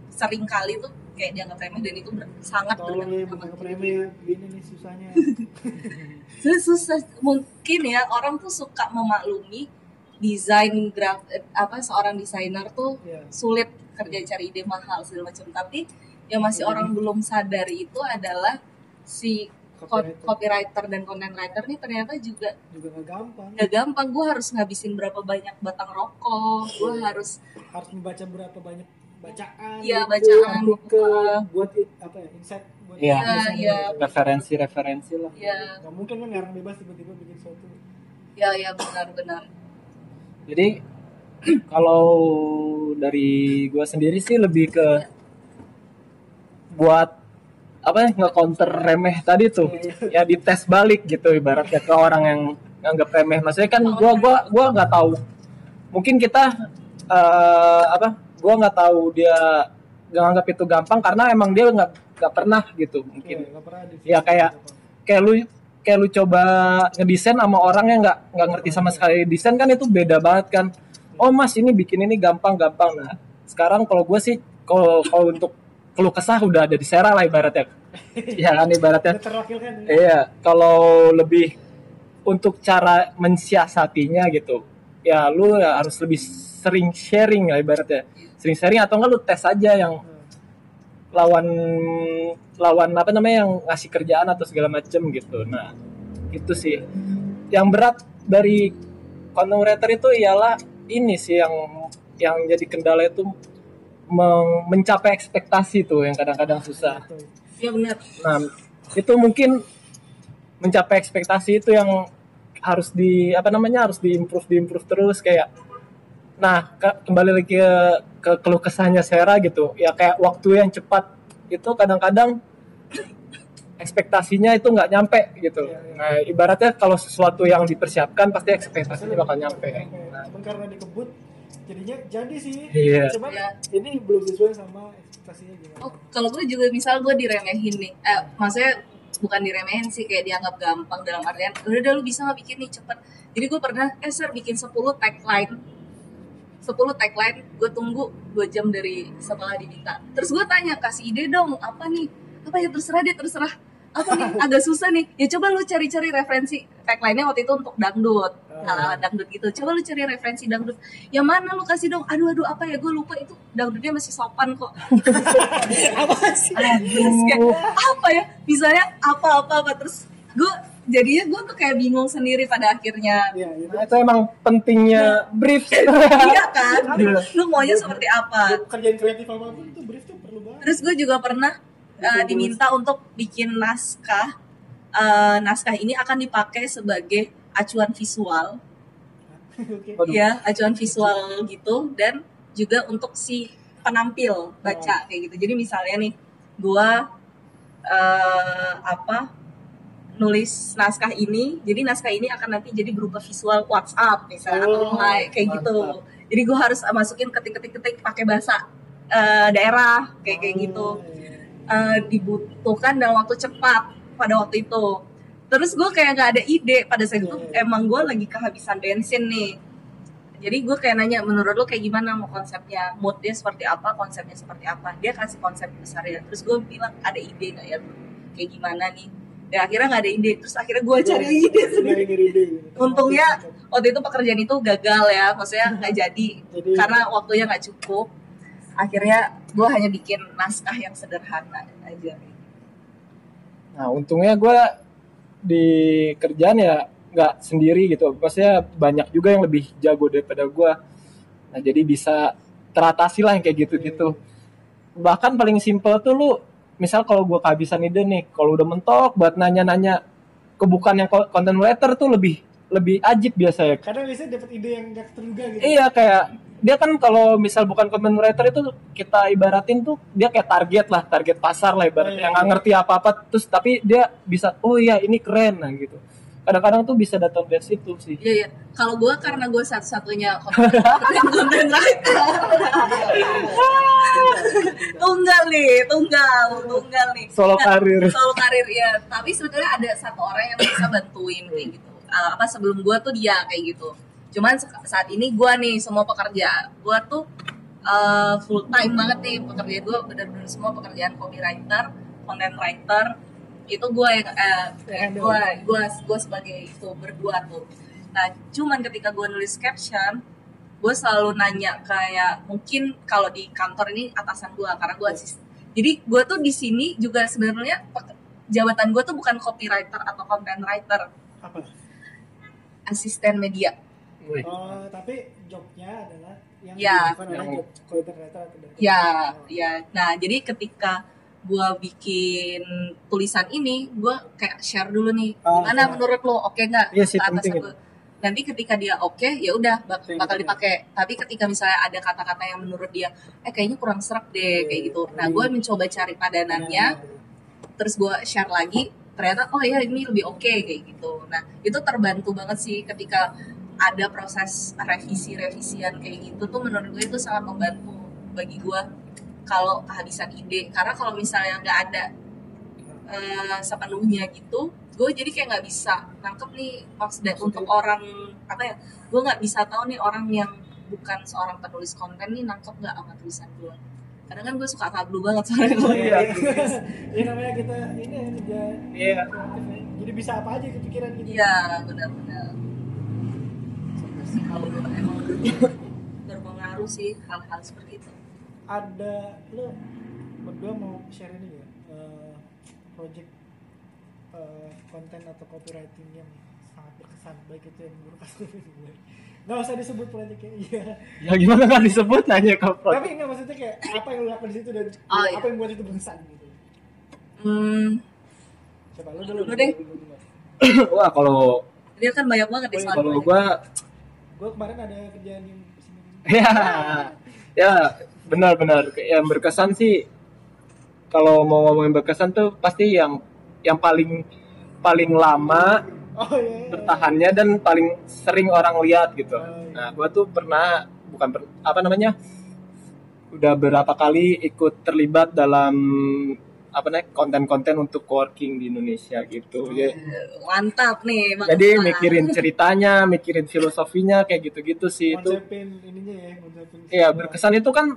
sering kali tuh kayak dianggap remeh dan itu ber- sangat tolong ya bukan remeh ya gini nih susahnya susah mungkin ya orang tuh suka memaklumi desain graf eh, apa seorang desainer tuh Iya. sulit kerja cari ide mahal segala macam tapi yang masih Hmm. orang belum sadar itu adalah si Copywriter. copywriter dan content writer nih ternyata juga juga gak gampang gak gampang gue harus ngabisin berapa banyak batang rokok gue Iya. harus harus membaca berapa banyak bacaan Iya, buku, bacaan, buku. buat apa ya insight buat Iya. tulisan Iya, gitu. referensi-referensi lah ya Gak mungkin kan ngarang bebas tiba-tiba bikin sesuatu ya ya benar-benar Jadi kalau dari gua sendiri sih lebih ke buat apa ya nge-counter remeh tadi tuh. Ya dites balik gitu ibaratnya ke orang yang nganggap remeh. Maksudnya kan gua gua gua nggak tahu. Mungkin kita eh, apa gua nggak tahu dia nggak nganggap itu gampang karena emang dia nggak nggak pernah gitu mungkin. Gak pernah Ya, kayak- kayak lu kayak lu coba ngedesain sama orang yang nggak nggak ngerti sama sekali desain kan itu beda banget kan. Oh mas ini bikin ini gampang gampang. Nah sekarang kalau gue sih kalau kalau untuk keluh kesah udah ada di Sera lah ibaratnya. Ya kan ibaratnya. Ya. iya kalau lebih untuk cara mensiasatinya gitu ya lu ya harus lebih sering sharing lah ibaratnya. Sering sharing atau enggak lu tes aja yang lawan lawan apa namanya yang ngasih kerjaan atau segala macem gitu. Nah itu sih. Yang berat dari content writer itu ialah ini sih yang yang jadi kendala itu mencapai ekspektasi tuh yang kadang-kadang susah. Betul. ya benar. Nah, itu mungkin mencapai ekspektasi itu yang harus di apa namanya harus diimprove diimprove terus kayak nah ke- kembali lagi ke, ke keluh kesahnya Sera gitu. Ya kayak waktu yang cepat itu kadang-kadang ekspektasinya itu nggak nyampe gitu. Iya, iya. nah ibaratnya kalau sesuatu yang dipersiapkan pasti ekspektasinya bakal nyampe. Nah, Cuman karena dikebut jadinya jadi sih Iya. cuman Iya. ini belum sesuai sama ekspektasinya gimana Oh, kalau gue juga misal gue diremehin nih, eh, maksudnya bukan diremehin sih kayak dianggap gampang dalam artian udah udah lu bisa nggak bikin nih cepet. Jadi gue pernah, eh sir bikin 10 tagline, 10 tagline, gue tunggu 2 jam dari setelah diminta. Terus gue tanya kasih ide dong apa nih? Apa ya terserah deh terserah. Apa nih? Agak susah nih. Ya coba lu cari-cari referensi tagline-nya waktu itu untuk dangdut. Ala dangdut gitu. Coba lu cari referensi dangdut. Yang mana lu kasih dong? Aduh aduh apa ya? Gue lupa. Itu dangdutnya masih sopan kok. Apa sih? kayak apa ya? Misalnya apa apa apa. Terus gue jadinya gue tuh kayak bingung sendiri pada akhirnya. Iya, itu Nah, itu emang pentingnya brief. iya kan? Lu maunya seperti apa? kerjaan kreatif apa pun itu brief tuh perlu banget. terus gue juga pernah uh, diminta untuk bikin naskah. Uh, naskah ini akan dipakai sebagai acuan visual. Oke. Waduh. ya acuan visual gitu. Dan juga untuk si penampil baca kayak gitu. Jadi misalnya nih gua eh, apa nulis naskah ini jadi naskah ini akan nanti jadi berupa visual WhatsApp misalnya atau Oh, like kayak gitu. jadi gua harus uh, masukin ketik-ketik-ketik pakai bahasa eh, daerah kayak kayak gitu eh, dibutuhkan dalam waktu cepat pada waktu itu. Terus gue kayak nggak ada ide. Pada saat itu Iya. emang gue lagi kehabisan bensin nih. Jadi gue kayak nanya menurut lo kayak gimana mau konsepnya? Moodnya seperti apa? Konsepnya seperti apa? Dia kasih konsep besarnya terus gue bilang ada ide nggak ya? Kayak gimana nih? Dan akhirnya nggak ada ide. Terus akhirnya gue cari ide sendiri. ide. untungnya waktu itu pekerjaan itu gagal ya. Maksudnya nggak jadi. Jadi karena waktunya nggak cukup akhirnya gue hanya bikin naskah yang sederhana aja Nah, untungnya gue di kerjaan ya nggak sendiri gitu. Maksudnya banyak juga yang lebih jago daripada gue. Nah, jadi bisa teratasi lah yang kayak gitu-gitu. Bahkan paling simpel tuh lu, misal kalau gue kehabisan ide nih, kalau udah mentok buat nanya-nanya ke bukan yang content writer tuh lebih lebih ajib biasanya. kadang biasanya dapat ide yang gak terduga gitu. Iya kayak dia kan kalau misal bukan content writer itu kita ibaratin tuh dia kayak target lah, target pasar lah ibaratnya Oh, iya, yang nggak iya. ngerti apa-apa terus tapi dia bisa oh iya ini keren nah gitu. Kadang-kadang tuh bisa datang dari situ sih. Iya iya. Kalau gue karena gue satu-satunya konten writer. tunggal nih, tunggal, tunggal nih. Solo Nggak, karir. Solo karir ya. Tapi sebetulnya ada satu orang yang bisa bantuin kayak gitu. Uh, apa sebelum gue tuh dia kayak gitu. Cuman saat ini gue nih semua pekerja. Gue tuh uh, full time banget nih pekerjaan gue bener-bener semua pekerjaan copywriter, content writer itu gue yang eh, gue gue gue sebagai itu berdua tuh nah cuman ketika gue nulis caption gue selalu nanya kayak mungkin kalau di kantor ini atasan gue karena gue asisten jadi gue tuh di sini juga sebenarnya jabatan gue tuh bukan copywriter atau content writer Apa? Asisten media. Oh, tapi jobnya adalah yang Ya. bukan Yang- job atau Ya, ya. Nah, jadi ketika gua bikin tulisan ini, gua kayak share dulu nih, Ah, gimana ya. menurut lo, oke nggak? Iya sih, penting gua. Nanti ketika dia oke, ya udah bak- bakal dipakai. Tapi ketika misalnya ada kata-kata yang menurut dia, eh kayaknya kurang serak deh, kayak gitu. Nah, gua mencoba cari padanannya, terus gua share lagi, ternyata oh ya ini lebih oke kayak gitu. Nah, itu terbantu banget sih ketika ada proses revisi-revisian kayak gitu tuh menurut gue itu sangat membantu bagi gue kalau kehabisan ide. Karena kalau misalnya nggak ada eh, sepenuhnya gitu gue jadi kayak nggak bisa nangkep nih maksudnya untuk orang apa ya gue nggak bisa tahu nih orang yang bukan seorang penulis konten nih nangkep nggak sama tulisan gue karena kan gue suka kablu banget soalnya Oh, iya. Ini namanya kita ini ya kerja Iya. ya. Jadi bisa apa aja kepikiran gitu. Iya, benar-benar. Sih, Kalau gue emang berpengaruh sih hal-hal seperti itu. Ada lo berdua mau share ini ya eh, project eh, konten atau copywriting yang sangat berkesan baik itu yang berkesan nggak usah disebut projectnya iya. Ya gimana kan disebut? Nanya ke tapi nggak maksudnya kayak apa yang lo lakukan di situ dan Oh, iya. apa yang buat itu berkesan gitu? Hmm, coba lo dulu. Lu deh. Wah, kalau dia kan banyak banget di soal kalau gua gue kemarin ada kerjaan yang sini. Ya. Ya benar-benar yang berkesan sih kalau mau ngomongin berkesan tuh pasti yang yang paling paling lama oh iya, iya. bertahannya dan paling sering orang lihat gitu. Oh, iya. Nah, gua tuh pernah bukan per- apa namanya? Udah berapa kali ikut terlibat dalam apa namanya konten-konten untuk coworking di Indonesia gitu. Jadi, mantap nih Bang jadi Ustaz. mikirin ceritanya, mikirin filosofinya kayak gitu-gitu sih itu. ininya ya Iya, berkesan itu kan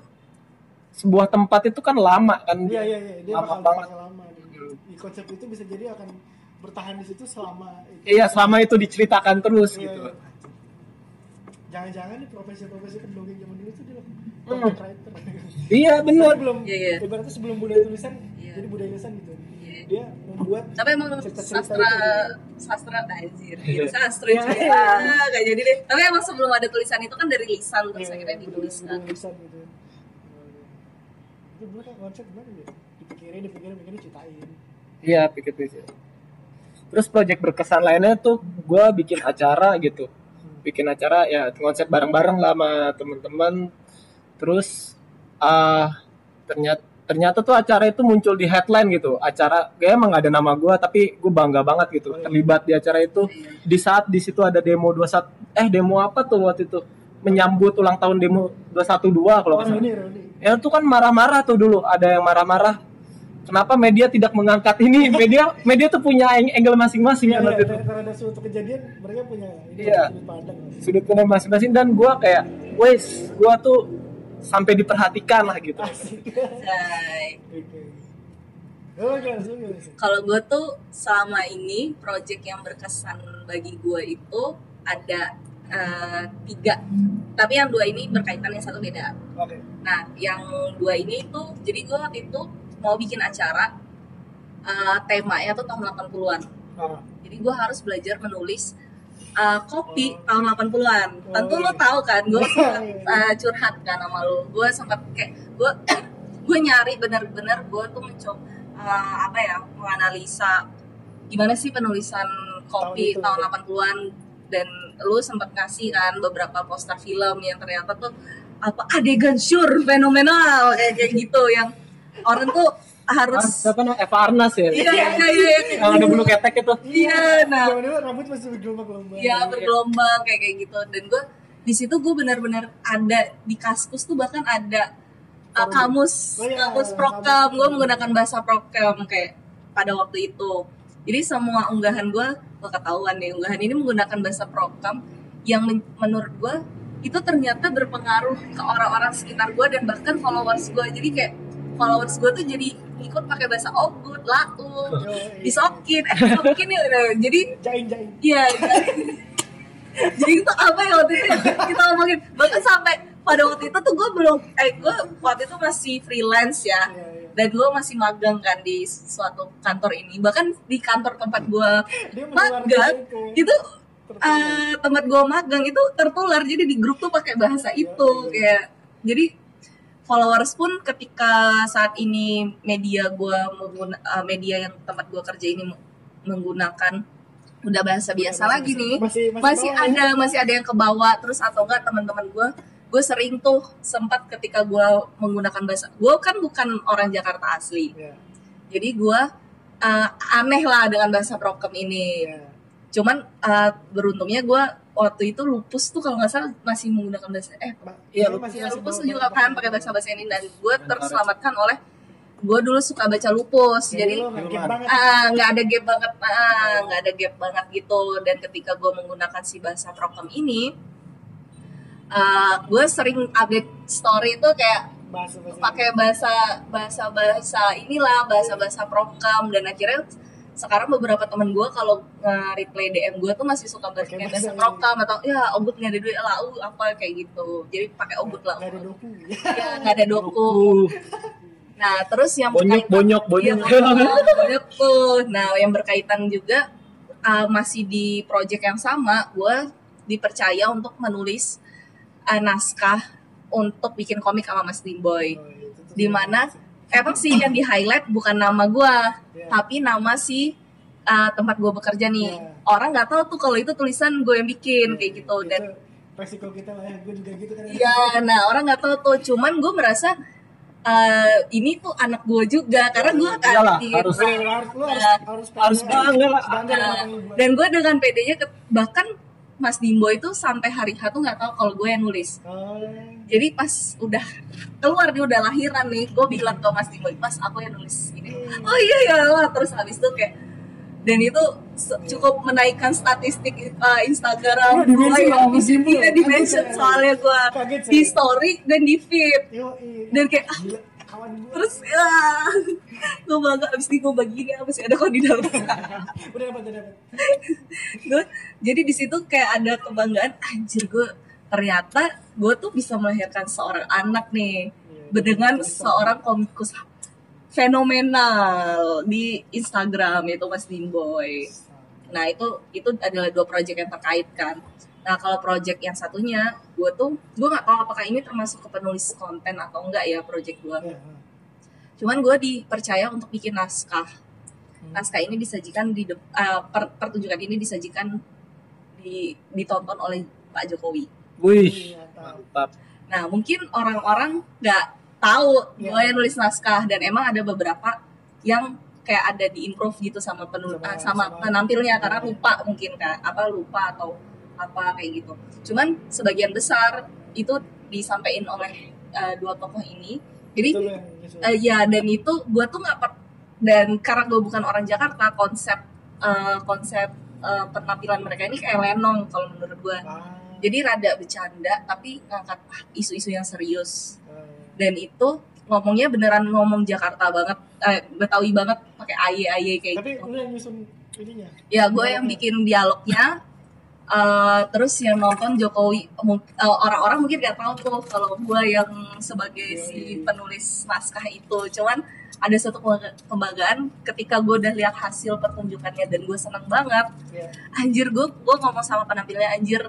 sebuah tempat itu kan lama kan. iya iya iya dia Lama bakal banget. lama gitu. konsep itu bisa jadi akan bertahan di situ selama itu. iya selama itu diceritakan terus Iya, gitu iya. Jangan-jangan nih profesi-profesi pendongeng zaman dulu tuh dia Hmm. content writer. iya benar sebelum Iya, iya. ibaratnya sebelum budaya tulisan Iya. jadi budaya tulisan gitu. Iya. Dia membuat tapi emang Cerita-cerita sastra itu. sastra anjir Iya. sastra Iya, juga iya. Ah, nggak jadi deh tapi emang sebelum ada tulisan itu kan dari lisan terus Iya, akhirnya dituliskan tulisan gitu. Itu dulu kan konsep gimana ya? Dipikirin, dipikirin, dipikirin, ceritain. iya pikir pikir terus project berkesan lainnya tuh gue bikin acara gitu. Bikin acara ya konsep bareng-bareng lah sama teman-teman terus ah ternyata ternyata tuh acara itu muncul di headline gitu. Acara kayak emang gak ada nama gue tapi gue bangga banget gitu. Terlibat di acara itu. Di saat di situ ada demo 21 eh demo apa tuh waktu itu? Menyambut ulang tahun demo 212 kalau Oh, ini, Roni. ya itu kan marah-marah tuh dulu. Ada yang marah-marah kenapa media tidak mengangkat ini? Media media tuh punya angle masing-masing Iya, kan waktu itu. iya, terhadap suatu kejadian mereka punya Iya. sudut pandang. sudut pandang masing-masing. Dan gua kayak wes gua tuh sampai diperhatikan lah gitu. Oh, kalau gue tuh selama ini project yang berkesan bagi gue itu ada eh, tiga. Tapi yang dua ini berkaitan yang satu beda. Oke. nah yang dua ini tuh jadi gue waktu itu mau bikin acara eh, temanya tuh tahun 80-an Ah, jadi gue harus belajar menulis uh, kopi tahun 80-an. Tentu Oh, lo tahu kan, gue sempat uh, curhat kan sama lo. Gue sempat kayak gue gue nyari bener-bener gue tuh mencoba uh, apa ya menganalisa gimana sih penulisan kopi Tahun tahun, ya. 80-an dan lu sempat ngasih kan beberapa poster film yang ternyata tuh apa adegan syur fenomenal kayak kayak gitu yang orang tuh Ah, harus siapa namanya? Eva Arnas ya? Iya iya iya yang ada bulu ketek itu. Iya nah. Zaman dulu rambut masih bergelombang-gelombang. Iya bergelombang kayak kayak gitu. Dan gue di situ gue benar-benar ada di kaskus tuh bahkan ada uh, kamus. Oh iya, kamus prokem. Gue menggunakan bahasa prokem kayak pada waktu itu. Jadi semua unggahan gue gue ketahuan deh unggahan ini menggunakan bahasa prokem yang men- menurut gue itu ternyata berpengaruh ke orang-orang sekitar gue dan bahkan followers gue jadi kayak followers gue tuh jadi ikut pakai bahasa ogut laku disokin eh disokin ya jadi Jain, jain. Iya. Jadi itu apa ya waktu itu ya? kita ngomongin bahkan sampai pada waktu itu tuh gue belum eh gue waktu itu masih freelance ya Iya, iya. dan gue masih magang kan di suatu kantor ini bahkan di kantor tempat gue magang itu. eh, tempat gue magang itu tertular jadi di grup tuh pakai bahasa itu kayak jadi followers pun ketika saat ini media gue media yang tempat gue kerja ini menggunakan udah bahasa biasa lagi nih Masih masih, masih ya? ada masih ada yang ke bawah terus atau enggak teman-teman gue gue sering tuh sempat ketika gue menggunakan bahasa gue kan bukan orang Jakarta asli Iya. jadi gue uh, aneh lah dengan bahasa prokem ini Iya. cuman uh, beruntungnya gue waktu itu lupus tuh kalau nggak salah masih menggunakan bahasa eh Iya, lupus. ya, lupus bawa- juga kan pakai bahasa bahasa ini. Dan gue terselamatkan oleh gue dulu suka baca lupus. Jadi nggak ah nggak ada gap banget ah nggak ada gap banget gitu. Dan ketika gue menggunakan si bahasa prokem ini gue sering update story itu kayak pakai bahasa bahasa bahasa inilah bahasa bahasa prokem dan akhirnya sekarang beberapa temen gue kalau nge-reply DM gue tuh masih suka bahasa Pakai bahasa prokem atau ya ogut nggak ada duit lah uh, apa kayak gitu. Jadi pakai ogut lah nggak ada doku. Ya nggak ada doku. Nah terus yang bonyok berkaitan- bonyok Iya, bonyok bonyok, bonyok tuh. Nah, yang berkaitan juga uh, masih di project yang sama, gue dipercaya untuk menulis uh, naskah untuk bikin komik sama Mas Dimboy. Oh, tuh Di mana emang sih yang di highlight bukan nama gue, Iya. tapi nama si uh, tempat gue bekerja nih. Iya. Orang nggak tahu tuh kalau itu tulisan gue yang bikin kayak gitu dan Itu resiko kita lah ya gue juga gitu kan Iya, nah orang nggak tahu tuh. Cuman gue merasa eh, ini tuh anak gue juga karena gue kan Iyalah, di- harus. Lu harus harus Nah, harus harus bangga lah. Nah, dan gue dengan pedenya ke- bahkan Mas Dimbo itu sampai hari H tuh nggak tahu kalau gue yang nulis. Oh, Jadi pas udah keluar dia udah lahiran nih, gue bilang ke Mas Dimbo, Mas aku yang nulis ini. Oh iya ya lah, terus habis itu kayak dan itu se- cukup menaikkan statistik uh, Instagram Oh, di-mention gue. Iya di mention soalnya gue di story dan di feed Yo, iya. dan kayak ah, terus ya gue bangga abis ini gue bagi ini apa sih ada kok di dalam. Udah dapat udah dapat gue jadi di situ kayak ada kebanggaan anjir gue ternyata gue tuh bisa melahirkan seorang anak nih Iya, dengan seorang komikus fenomenal di Instagram itu Mas Dimboy. Nah itu itu adalah dua project yang terkait kan. Nah kalau project yang satunya, gue tuh gue nggak tahu apakah ini termasuk ke penulis konten atau enggak ya project gue. Iya, Cuman gue dipercaya untuk bikin naskah. Naskah ini disajikan di de- eh, per- pertunjukan ini disajikan di ditonton oleh Pak Jokowi. Wih, Iya, mantap. Nah mungkin orang-orang nggak tahu Iya. gue yang nulis naskah dan emang ada beberapa yang kayak ada di improve gitu sama penul Sama- sama, sama- penampilnya karena Iya. lupa mungkin kan apa lupa atau apa kayak gitu. Cuman sebagian besar itu disampaikan oleh eh, dua tokoh ini. Jadi nyusun. Eh, ya dan itu gue tuh nggak per- dan karena gue bukan orang Jakarta konsep eh, konsep eh, penampilan mereka ini kayak lenong kalau menurut gue Ah, jadi rada bercanda tapi ngangkat ah, isu-isu yang serius. Ah, dan itu ngomongnya beneran ngomong Jakarta banget eh, Betawi banget pakai aye aye kayak tapi gitu. lu yang nyusun ininya? Ya gue yang bikin dialognya eh, terus yang nonton Jokowi eh, orang-orang mungkin gak tahu tuh kalau gue yang sebagai si penulis naskah itu. Cuman ada satu kebangga- kebanggaan ketika gue udah lihat hasil pertunjukannya dan gue seneng banget. Ya anjir gue gue ngomong sama penampilnya anjir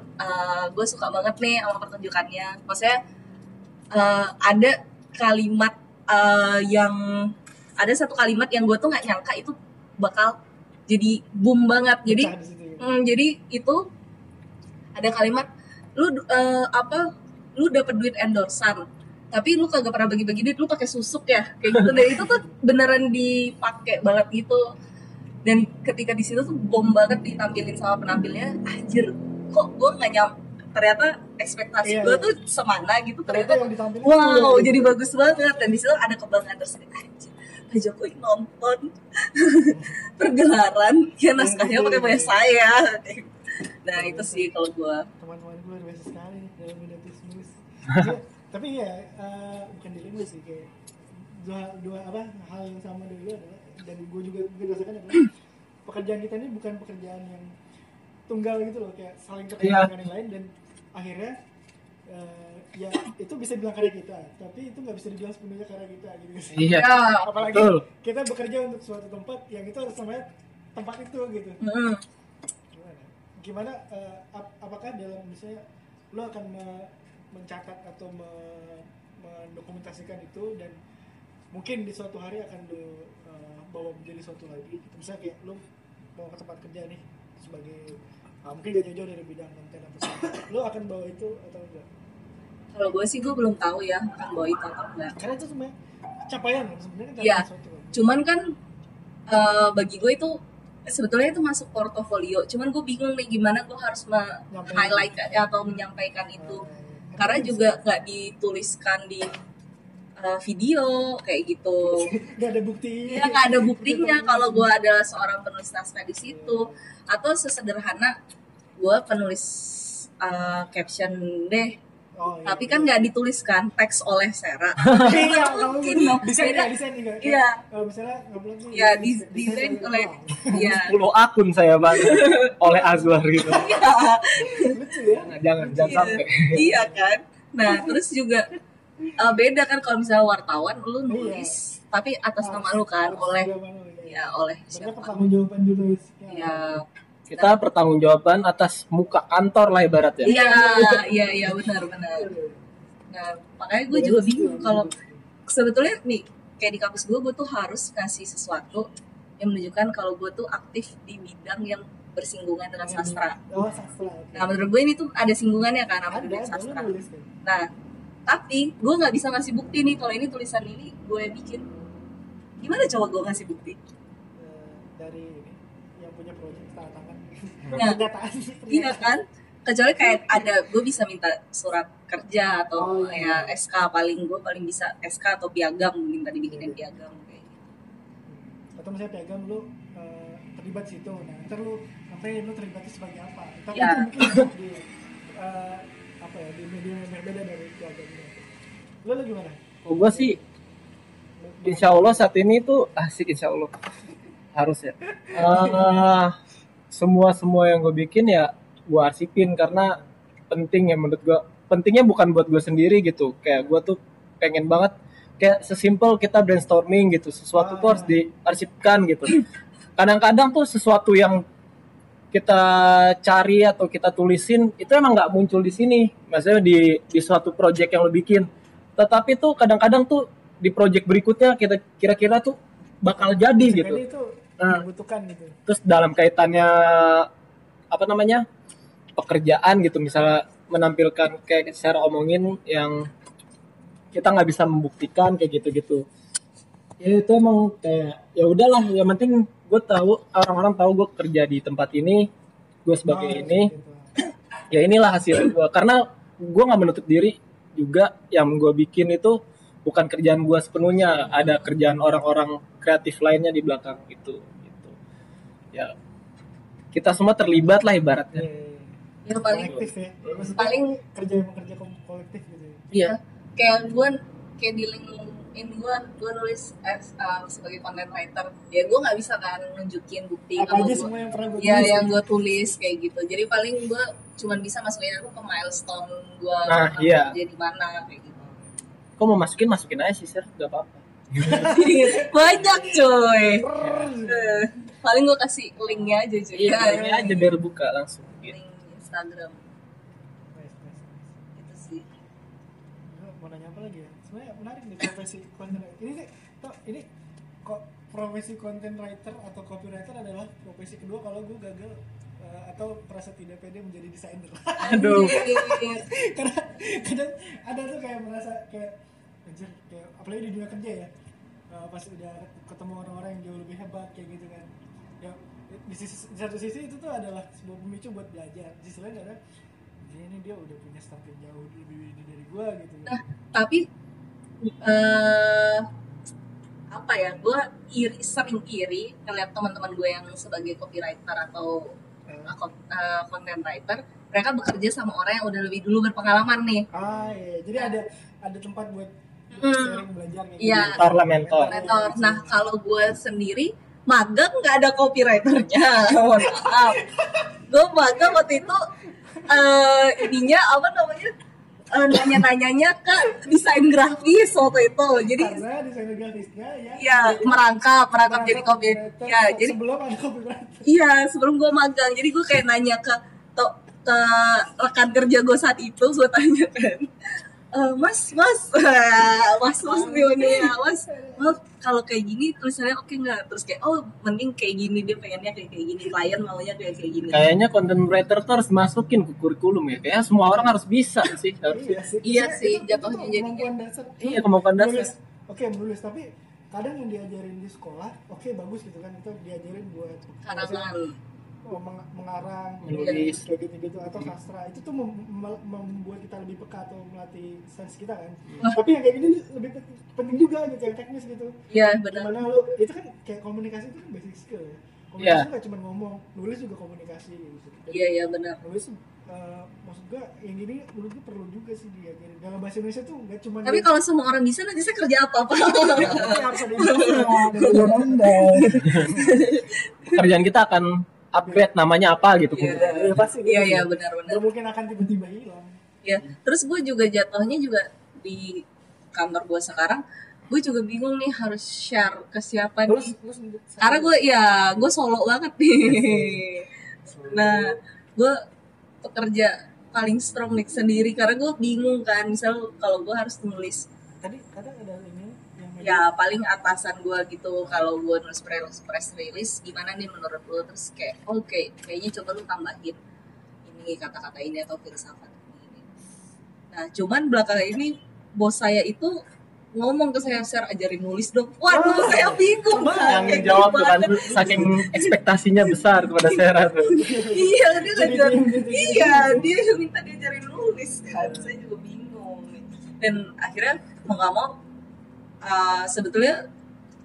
gue suka banget nih sama pertunjukannya. Maksudnya eh, ada kalimat eh, yang ada satu kalimat yang gue tuh nggak nyangka itu bakal jadi boom banget. Jadi ya. Hmm, jadi itu ada kalimat lu eh, apa lu dapet duit endorsan tapi lu kagak pernah bagi-bagi duit lu pakai susuk ya kayak gitu. Dan itu tuh beneran dipakai banget gitu. Dan ketika di situ tuh bom banget ditampilin sama penampilnya anjir kok gue nggak nyam ternyata ekspektasi Iya, gue iya. tuh semana gitu. Ternyata ternyata yang wow itu. jadi bagus banget. Dan di situ ada kebanggaan tersendiri. Anjir Pak Jokowi nonton pergelaran ya naskahnya pakai punya saya nah itu sih kalau gue teman-teman gue luar biasa sekali dalam dunia bisnis. Tapi ya eh, bukan dilema sih kayak dua dua apa hal yang sama dari lu adalah dan gue juga gue rasakan adalah pekerjaan kita ini bukan pekerjaan yang tunggal gitu loh kayak saling terkait Iya. dengan yang lain dan akhirnya eh, ya itu bisa dibilang karya kita tapi itu nggak bisa dibilang sepenuhnya karya kita gitu sih. Iya, ya apalagi betul. kita bekerja untuk suatu tempat yang itu harus namanya tempat itu gitu. Mm, gimana eh, ap- apakah dalam misalnya lo akan me- mencatat atau me- mendokumentasikan itu dan mungkin di suatu hari akan lo eh, bawa menjadi suatu lagi gitu. misalnya kayak lo mau ke tempat kerja nih sebagai ah, mungkin gak jauh-jauh dari bidang konten apa lo akan bawa itu atau enggak kalau gue sih gue belum tahu ya akan bawa itu atau enggak karena itu sebenarnya capaian kan sebenarnya kan Iya. suatu kan. cuman kan eh, bagi gue itu sebetulnya itu masuk portofolio. Cuman gue bingung nih gimana gue harus highlight atau menyampaikan itu. Eh, karena kan juga nggak dituliskan di eh, video kayak gitu. Nggak ada bukti ya nggak ada buktinya kalau gue adalah seorang penulis naskah di situ. Atau sesederhana gue penulis eh, caption deh oh, iya. tapi kan nggak dituliskan teks oleh Sera iya Nggak kalau mungkin dong desain Beda. ya desain juga Iya. kalau misalnya nggak boleh nih ya desain- oleh ya 10 akun saya bang oleh Azwar gitu. lucu ya Nah, jangan jangan Iya. sampai. iya kan nah terus juga eh, beda kan kalau misalnya wartawan lu nulis tapi atas nama lu kan oleh ya. oleh siapa pertanggungjawaban jurnalis ya Kita pertanggungjawaban atas muka kantor lah ibaratnya. iya iya iya benar benar nah makanya gue juga bingung kalau sebetulnya nih kayak di kampus gue gue tuh harus ngasih sesuatu yang menunjukkan kalau gue tuh aktif di bidang yang bersinggungan dengan sastra oh sastra nah menurut gue ini tuh ada singgungannya kan sama ada dunia ada lu sastra Nah, tapi gue nggak bisa ngasih bukti nih kalau ini tulisan ini gue bikin. Gimana coba gue ngasih bukti? Eh, dari yang punya proyek tangan Nah, pernyataan Iya kan? Kecuali kayak ada gue bisa minta surat kerja atau Oh, iya. ya SK paling gue paling bisa SK atau piagam minta dibikinin piagam kayak gitu. atau misalnya piagam lu eh, terlibat situ. Nah ntar lu sampai lu terlibatnya sebagai apa? Tapi Ya. itu mungkin di eh, apa ya di media yang berbeda dari piagam itu lu lu gimana? Oh, gue sih insya Allah saat ini tuh asik insya Allah. Harus ya. Eh, semua semua yang gue bikin ya gue arsipin karena penting ya menurut gue pentingnya bukan buat gue sendiri gitu. Kayak gue tuh pengen banget kayak sesimpel kita brainstorming gitu. Sesuatu tuh harus diarsipkan gitu. Kadang-kadang tuh sesuatu yang kita cari atau kita tulisin itu emang nggak muncul di sini. Maksudnya di di suatu project yang lo bikin. Tetapi tuh kadang-kadang tuh di project berikutnya kita kira-kira tuh bakal jadi gitu. Sekali itu Nah. dibutuhkan gitu terus dalam kaitannya apa namanya pekerjaan gitu misalnya menampilkan kayak secara omongin yang kita nggak bisa membuktikan kayak gitu-gitu ya itu emang kayak ya udahlah yang penting gue tahu orang-orang tahu gue kerja di tempat ini gue sebagai Oh, ini gitu. ya inilah hasil gue karena gue nggak menutup diri juga yang gue bikin itu bukan kerjaan gue sepenuhnya ada kerjaan orang-orang kreatif lainnya di belakang itu ya kita semua terlibat lah ibaratnya Iya, iya, iya. yang paling kolektif ya Maksudnya paling kerja emang kerja kom- kolektif gitu ya Iya. Kayak gue kayak di LinkedIn gue gue nulis as, uh, sebagai content writer. Ya gue nggak bisa kan nunjukin bukti apa kalau aja gua- semua yang pernah gue Ya yang gue tulis kayak gitu. Jadi paling gue cuman bisa masukin aku ke milestone gue Nah, iya. kerja di mana kayak gitu. kok mau masukin masukin aja sih sir gak apa-apa Banyak coy. Eh, paling gue kasih linknya aja cuy. iya Ya, ini aja biar buka langsung gitu. link Instagram gitu sih. Mau nanya apa lagi ya sebenarnya menarik nih profesi content writer ini sih toh ini kok profesi content writer atau copywriter adalah profesi kedua kalau gue gagal eh, atau merasa tidak pede menjadi desainer aduh karena kadang ada tuh kayak merasa kayak anjir kayak apalagi di dunia kerja ya. Eh, pas udah ketemu orang-orang yang jauh lebih hebat kayak gitu kan. Ya di, sisi, di satu sisi itu tuh adalah sebuah pemicu buat belajar. Di sisi lain "Anjir, ini dia udah punya start yang jauh lebih ini dari gua gitu Nah, tapi eh apa ya gue iri sering iri ngeliat teman-teman gue yang sebagai copywriter atau uh, co- uh, content writer mereka bekerja sama orang yang udah lebih dulu berpengalaman nih. Ah iya jadi ada ada tempat buat Hmm. belajar Iya. gitu. mentor lah mentor mentor nah kalau gue sendiri magang nggak ada copywriternya. Mohon maaf. Gue magang waktu itu eh ininya apa namanya? Eh, nanya-nanyanya ke desain grafis waktu itu. Jadi karena desainer grafisnya ya. Ya merangkap merangkap jadi copy ya jadi sebelum ada copywriter. Iya, sebelum gue magang. Jadi gue kayak nanya ke to, ke rekan kerja gue saat itu, gue tanya kan, "Eh, Mas, Mas, Mas, Mas nih manggilnya, Mas, Mas, kalau kayak gini tulisannya oke nggak? Terus kayak, oh, mending kayak gini dia pengennya kayak kayak gini, klien maunya kayak kayak gini. kayaknya content writer tuh harus masukin ke kurikulum ya. Kayaknya semua orang harus bisa sih harusnya sih. Iya sih, itu- jatuhnya jadi kemampuan dasar. Iya kemampuan dasar. Oke menulis tapi kadang yang diajarin di sekolah oke bagus gitu kan. Itu diajarin buat karangan. Oh, meng- mengarang Menulis. kayak gitu gitu atau sastra itu tuh mem- mem- membuat kita lebih peka atau melatih sense kita kan Nah. tapi yang kayak gini lebih pe- penting juga gitu yang teknis gitu Iya, benar. gimana lu itu kan kayak komunikasi itu kan basic skill ya komunikasi Iya. itu nggak cuma ngomong nulis juga komunikasi gitu Jadi, Iya, iya benar. nulis eh, maksud gua yang gini menurut gua perlu juga sih diajarin dalam bahasa Indonesia tuh nggak cuma Tapi kalau semua orang bisa, nanti saya kerja apa-apa. tapi harus ada pekerjaan kita akan upgrade namanya apa gitu. Ya pasti gitu. Iya, iya, sih. benar-benar. Nggak mungkin akan tiba-tiba hilang. Ya terus gue juga jatuhnya juga di kantor gue sekarang gue juga bingung nih harus share ke siapa terus nih. terus karena gue ya gue solo banget nih. Nah gue pekerja paling strong nih sendiri karena gue bingung kan. Misal kalau gue harus nulis. Tadi kadang ada ini yang ya paling atasan gue gitu kalau gue nulis press, press release gimana nih menurut lo terus kayak oke kayaknya coba lu tambahin ini kata-kata ini atau filsafat ini. Nah cuman belakangan ini bos saya itu ngomong ke saya share ajarin nulis dong. Waduh saya bingung yang Kayak jawab tuh kan saking ekspektasinya besar kepada Sarah tuh. Iya dia Jadi ngajar dia gitu, iya dia minta diajarin nulis kan saya juga bingung. Dan akhirnya mau nggak mau uh, sebetulnya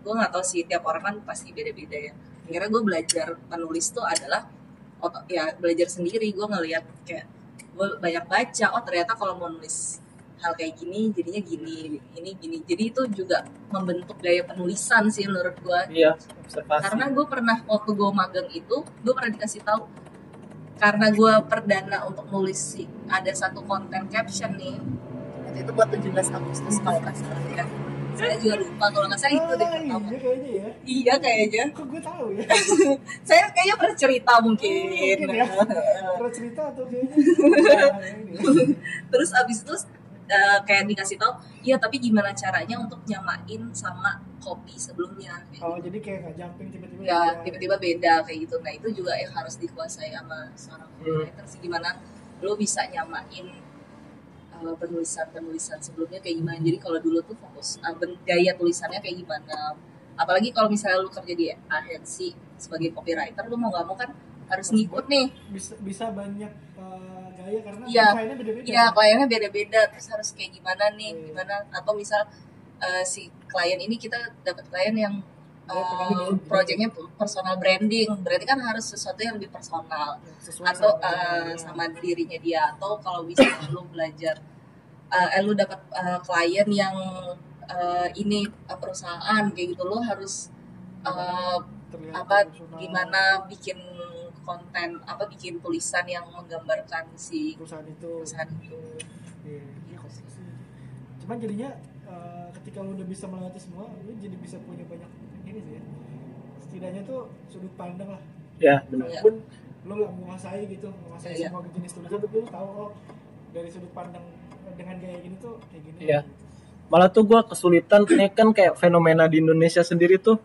gue nggak tahu sih tiap orang kan pasti beda-beda ya. Akhirnya gue belajar menulis tuh adalah otot ya belajar sendiri. Gue ngeliat kayak gue banyak baca oh ternyata kalau mau nulis hal kayak gini jadinya gini ini gini. Jadi itu juga membentuk gaya penulisan sih menurut gue iya observasi. Karena gue pernah waktu gue magang itu gue pernah dikasih tahu karena gue perdana untuk nulis sih ada satu konten caption nih. Itu buat 17 Agustus kalau nggak salah. Ya saya juga lupa kalau nggak salah itu deh Ah, pertama iya kayaknya ya. iya kayaknya Kok gue tahu ya? saya kayaknya pernah cerita mungkin Mungkin ya. Pernah cerita atau kayaknya? Terus abis itu eh, kayak dikasih tahu iya tapi gimana caranya untuk nyamain sama kopi sebelumnya kayak Oh gitu. jadi kayak nggak jumping tiba-tiba. ya tiba-tiba beda kayak gitu nah itu juga yang harus dikuasai sama seorang copywriter sih gimana lo bisa nyamain uh, penulisan-penulisan sebelumnya kayak gimana jadi kalau dulu tuh fokus uh, gaya tulisannya kayak gimana apalagi kalau misalnya lu kerja di agensi sebagai copywriter lu mau gak mau kan harus ngikut nih bisa bisa banyak eh, gaya karena Iya. kliennya beda-beda. Iya, kliennya beda-beda, terus harus kayak gimana nih, Iya. gimana atau misal eh, si klien ini kita dapat klien yang Branding. projectnya personal branding, berarti kan harus sesuatu yang lebih personal Sesuai atau sama- eh, sama dirinya dia atau kalau bisa lu belajar eh, eh, lu dapat eh, klien yang eh, ini eh, perusahaan kayak gitu lu harus terlihat apa gimana bikin konten apa bikin tulisan yang menggambarkan si perusahaan itu. perusahaan itu Iya. Gitu sih. Cuman jadinya eh, ketika lu udah bisa melewati semua, lu jadi bisa punya banyak ini sih ya. Setidaknya tuh sudut pandang lah. ya benar Iya. Walaupun lu nggak menguasai gitu, menguasai Iya. semua jenis tulisan, tapi lu tahu oh dari sudut pandang dengan gaya gini tuh kayak gini. Iya. gitu. malah tuh gue kesulitan ini kan kayak fenomena di Indonesia sendiri tuh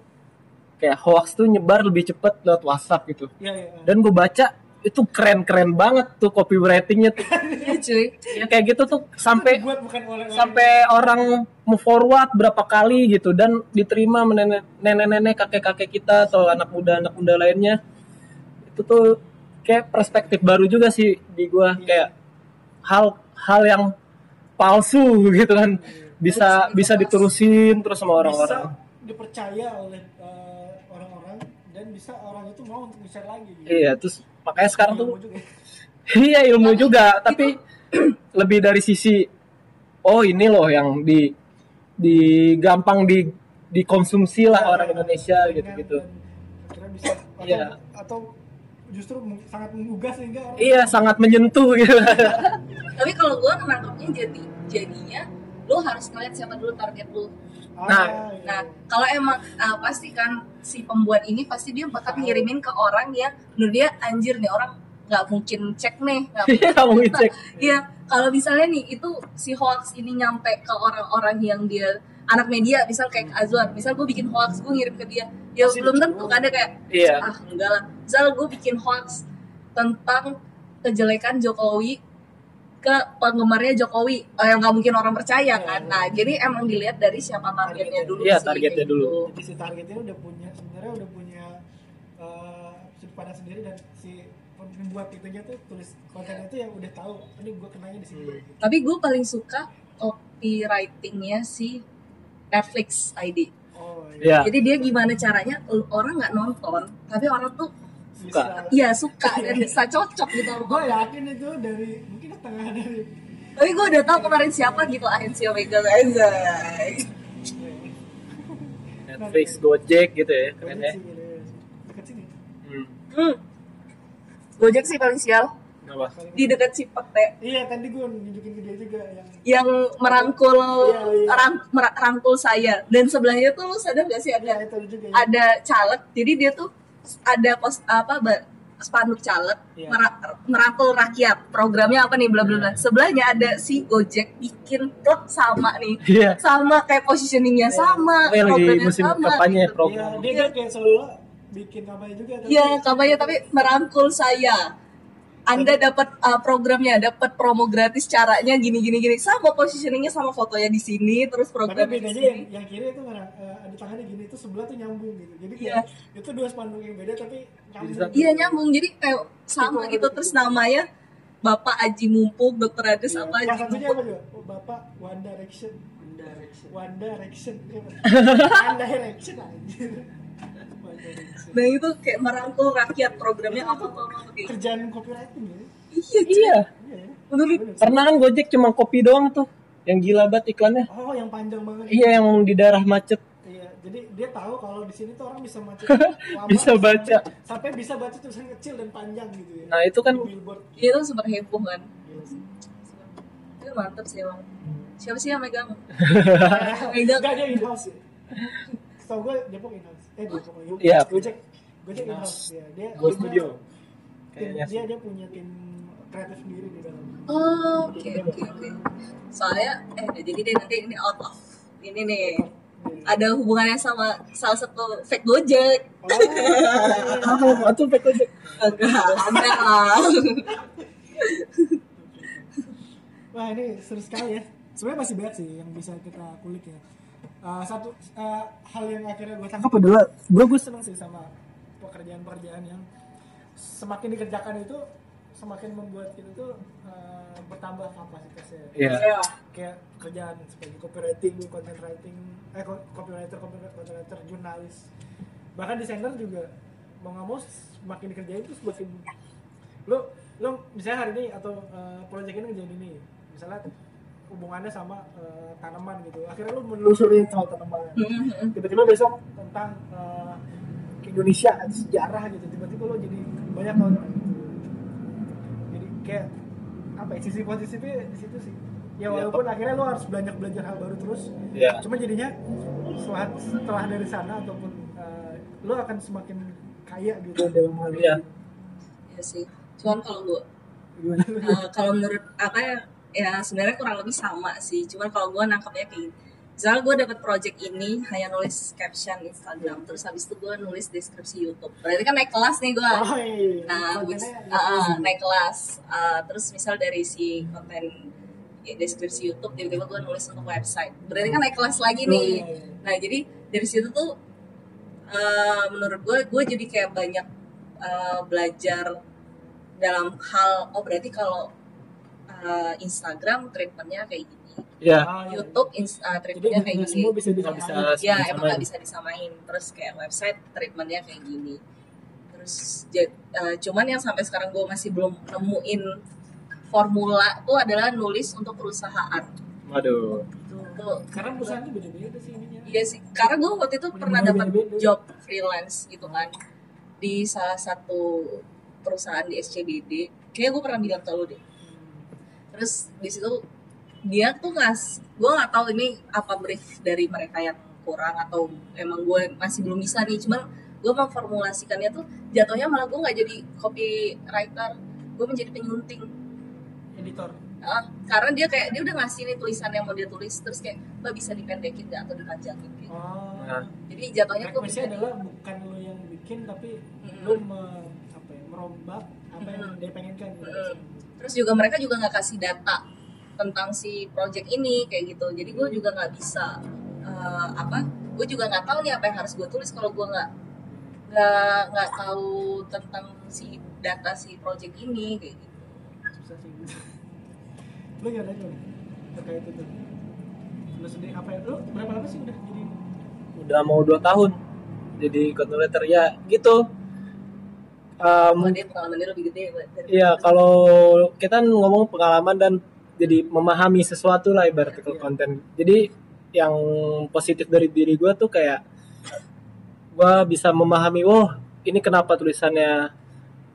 kayak hoax tuh nyebar lebih cepet lewat WhatsApp gitu Iya, iya. dan gue baca itu keren-keren banget tuh copywritingnya tuh. Iya cuy. ya kayak gitu tuh sampai buat bukan oleh sampai orang mau forward berapa kali gitu dan diterima nenek-nenek kakek-kakek kita atau anak muda anak muda lainnya. Itu tuh kayak perspektif baru juga sih di gua kayak hal hal yang palsu gitu kan. Bisa bisa diterusin terus sama orang-orang. bisa dipercaya oleh eh, orang-orang dan bisa orang itu mau untuk share lagi gitu. iya terus makanya sekarang tuh ya. iya ilmu juga tapi lebih dari sisi oh ini loh yang di di gampang di dikonsumsi lah orang Indonesia akhirnya bisa atau, Iya. atau justru sangat menggugah sehingga orang iya sangat menyentuh gitu Tapi kalau gue nangkepnya jadi jadinya lu harus ngeliat siapa dulu target lu. Nah, iya. Nah, kalau emang uh, pasti kan si pembuat ini pasti dia bakal ngirimin ke orang yang menurut dia anjir nih orang nggak mungkin cek nih, nggak kamu ngecek Iya, kalau misalnya nih itu si hoax ini nyampe ke orang-orang yang dia anak media, misal kayak Azwan, misal gue bikin hoax gue ngirim ke dia, ya Pasti belum tentu kan ada kayak iya. Ah enggak lah. Misal gue bikin hoax tentang kejelekan Jokowi ke penggemarnya Jokowi eh, yang nggak mungkin orang percaya kan. Nah, jadi emang dilihat dari siapa targetnya dulu Iya, sih, targetnya kayak dulu. gitu. jadi si targetnya udah punya sebenarnya udah punya eh, sudut pandang sendiri dan si pembuat itunya tuh tulis kontennya tuh yang udah tahu ini gue kenanya di sini Hmm. gitu. Tapi gue paling suka copywritingnya si Netflix ID. oh iya Jadi dia gimana caranya orang nggak nonton, tapi orang tuh Suka. iya suka dan bisa cocok gitu. gue yakin itu dari mungkin setengah dari Tapi gue udah tahu kemarin siapa gitu agensi Omega Anjay. Netflix Gojek gitu ya keren ya hmm. Hmm. Gojek sih paling sial Kenapa? Paling- di dekat Cipete iya tadi gue nunjukin ke dia juga yang yang merangkul Iya, iya. rang- mer- rangkul saya dan sebelahnya tuh lu sadar gak sih ya ada itu juga ya. ada caleg jadi dia tuh ada pos apa spanduk caleg Iya. mera- merangkul rakyat. Programnya apa nih bla bla bla. Sebelahnya ada si Gojek bikin plot sama nih. Iya. Sama kayak positioningnya sama Oh, yang lagi programnya musim sama, kampanye gitu. program Iya, dia dia kayak seolah bikin kampanye juga Iya, kampanye tapi merangkul saya. Anda dapat uh, programnya, dapat promo gratis caranya gini gini gini. Sama positioningnya sama fotonya di sini, terus tapi programnya di bedanya sini. yang, yang kiri itu merah, eh, ada tangannya gini itu sebelah tuh nyambung gitu jadi Iya. kayak itu dua spanduk yang beda tapi nyambung Bisa. Iya nyambung, jadi kayak sama gitu terus namanya Bapak Aji Mumpuk, Dokter Ades Iya. apa Aji satunya Mumpuk. apa juga oh, bapak One Direction One Direction One Direction One Direction Nah itu kayak merangkul rakyat programnya apa apa apa kayak kerjaan copywriting ya Iya, iya iya menurut bener. pernah kan Gojek cuma kopi doang tuh yang gila banget iklannya Oh, yang panjang banget. iya yang di daerah macet Iya, jadi dia tahu kalau di sini tuh orang bisa baca lama, Bisa baca. sampai, sampai bisa baca tulisan kecil dan panjang gitu ya. nah itu kan billboard. Itu super heboh kan. Gila sih. Itu mantep sih emang. Siapa sih yang megang? megang. Enggak dia in house ya. Setahu gue Depok in house. Eh Depok lagi. Iya. Gue cek gue cek in house ya. Dia Go dia- Studio. Kayaknya dia dia punya tim kreatif sendiri di dalam. Oh, oke oke oke. Soalnya eh jadi deh nanti ini out of ini nih ada hubungannya sama salah satu fake Gojek. Oh, apa tuh pack ojek Enggak, ada lah. Wah ini seru sekali ya. Sebenarnya masih banyak sih yang bisa kita kulik ya. Uh, satu uh, hal yang akhirnya gue tangkap adalah gue gue seneng sih sama pekerjaan-pekerjaan yang semakin dikerjakan itu semakin membuat kita tuh uh, bertambah kapasitasnya. iya Ya. Kayak kerjaan sebagai copywriting, content writing, eh co- copywriter, copywriter, content writer, jurnalis, bahkan desainer juga mau nggak mau semakin dikerjain tuh semakin lo lo misalnya hari ini atau uh, project ini ngerjain ini misalnya hubungannya sama uh, tanaman gitu akhirnya lo menelusuri soal tanaman Mhm. tiba-tiba besok tentang uh, Indonesia sejarah gitu tiba-tiba lo jadi banyak hal gitu jadi kayak apa ya sisi positifnya di situ sih ya walaupun akhirnya lo harus banyak belajar hal baru terus Iya. cuma jadinya setelah setelah dari sana ataupun uh, lo akan semakin kaya gitu dalam hal Iya. ini Iya sih. Cuman kalau gue? Eh, kalau menurut apa ya ya sebenarnya kurang lebih sama sih. Cuman kalau gue nangkapnya kayak gini. Misalnya gue dapat project ini hanya nulis caption Instagram terus habis itu gue nulis deskripsi YouTube. Berarti kan naik kelas nih gue Oh, iya. nah which- Kontennya ah, ah, gitu. naik kelas. Ah, terus misal dari si konten ya, deskripsi YouTube tiba-tiba gue nulis untuk website. Berarti kan naik kelas lagi nih. Oh, iya. nah jadi dari situ tuh eh, menurut gue gue jadi kayak banyak eh, belajar dalam hal oh berarti kalau eh, Instagram treatmentnya kayak gini. Iya. Ah, iya. YouTube jadi treatmentnya kayak gini. semua bisa bisa ya emang nggak bisa disamain. Terus kayak website treatmentnya kayak gini. Terus eh, cuman yang sampai sekarang gue masih belum nemuin formula tuh adalah nulis untuk perusahaan. Waduh. Tuh karena perusahaan itu beda-beda sih ininya. Iya sih, karena gue waktu itu pernah Bener-bener dapat job freelance gitu kan di salah satu perusahaan di SCBD. Kayaknya gue pernah bilang ke lu deh. Terus di situ dia tuh ngas, gue nggak tahu ini apa brief dari mereka yang kurang atau emang gue masih belum bisa nih. Cuman gue memformulasikannya tuh jatuhnya malah gue nggak jadi copywriter, gue menjadi penyunting. editor Ah, karena dia kayak dia udah ngasih nih tulisan yang mau dia tulis terus kayak mbak bisa dipendekin nggak atau dipanjangin gitu. oh Nah. Jadi jatuhnya gue requestnya adalah bukan lo yang bikin tapi Mm-mm. lo me, apa ya, merombak apa yang dia pengenkan gitu. Mm. Terus juga mereka juga nggak kasih data tentang si project ini kayak gitu. Jadi gue juga nggak bisa eh, apa? Gue juga nggak tahu nih apa yang harus gue tulis kalau gue nggak nggak nggak tahu tentang si data si project ini kayak gitu. susah sih gitu. lo gimana terkait itu lo sendiri apa ya lo berapa lama sih udah jadi udah mau dua tahun jadi content writer ya gitu Um, Oh, dia pengalamannya lebih gede dari Iya, kalau kita ngomong pengalaman dan jadi memahami sesuatu lah ibarat Iya. konten. Jadi yang positif dari diri gue tuh kayak gue bisa memahami, oh ini kenapa tulisannya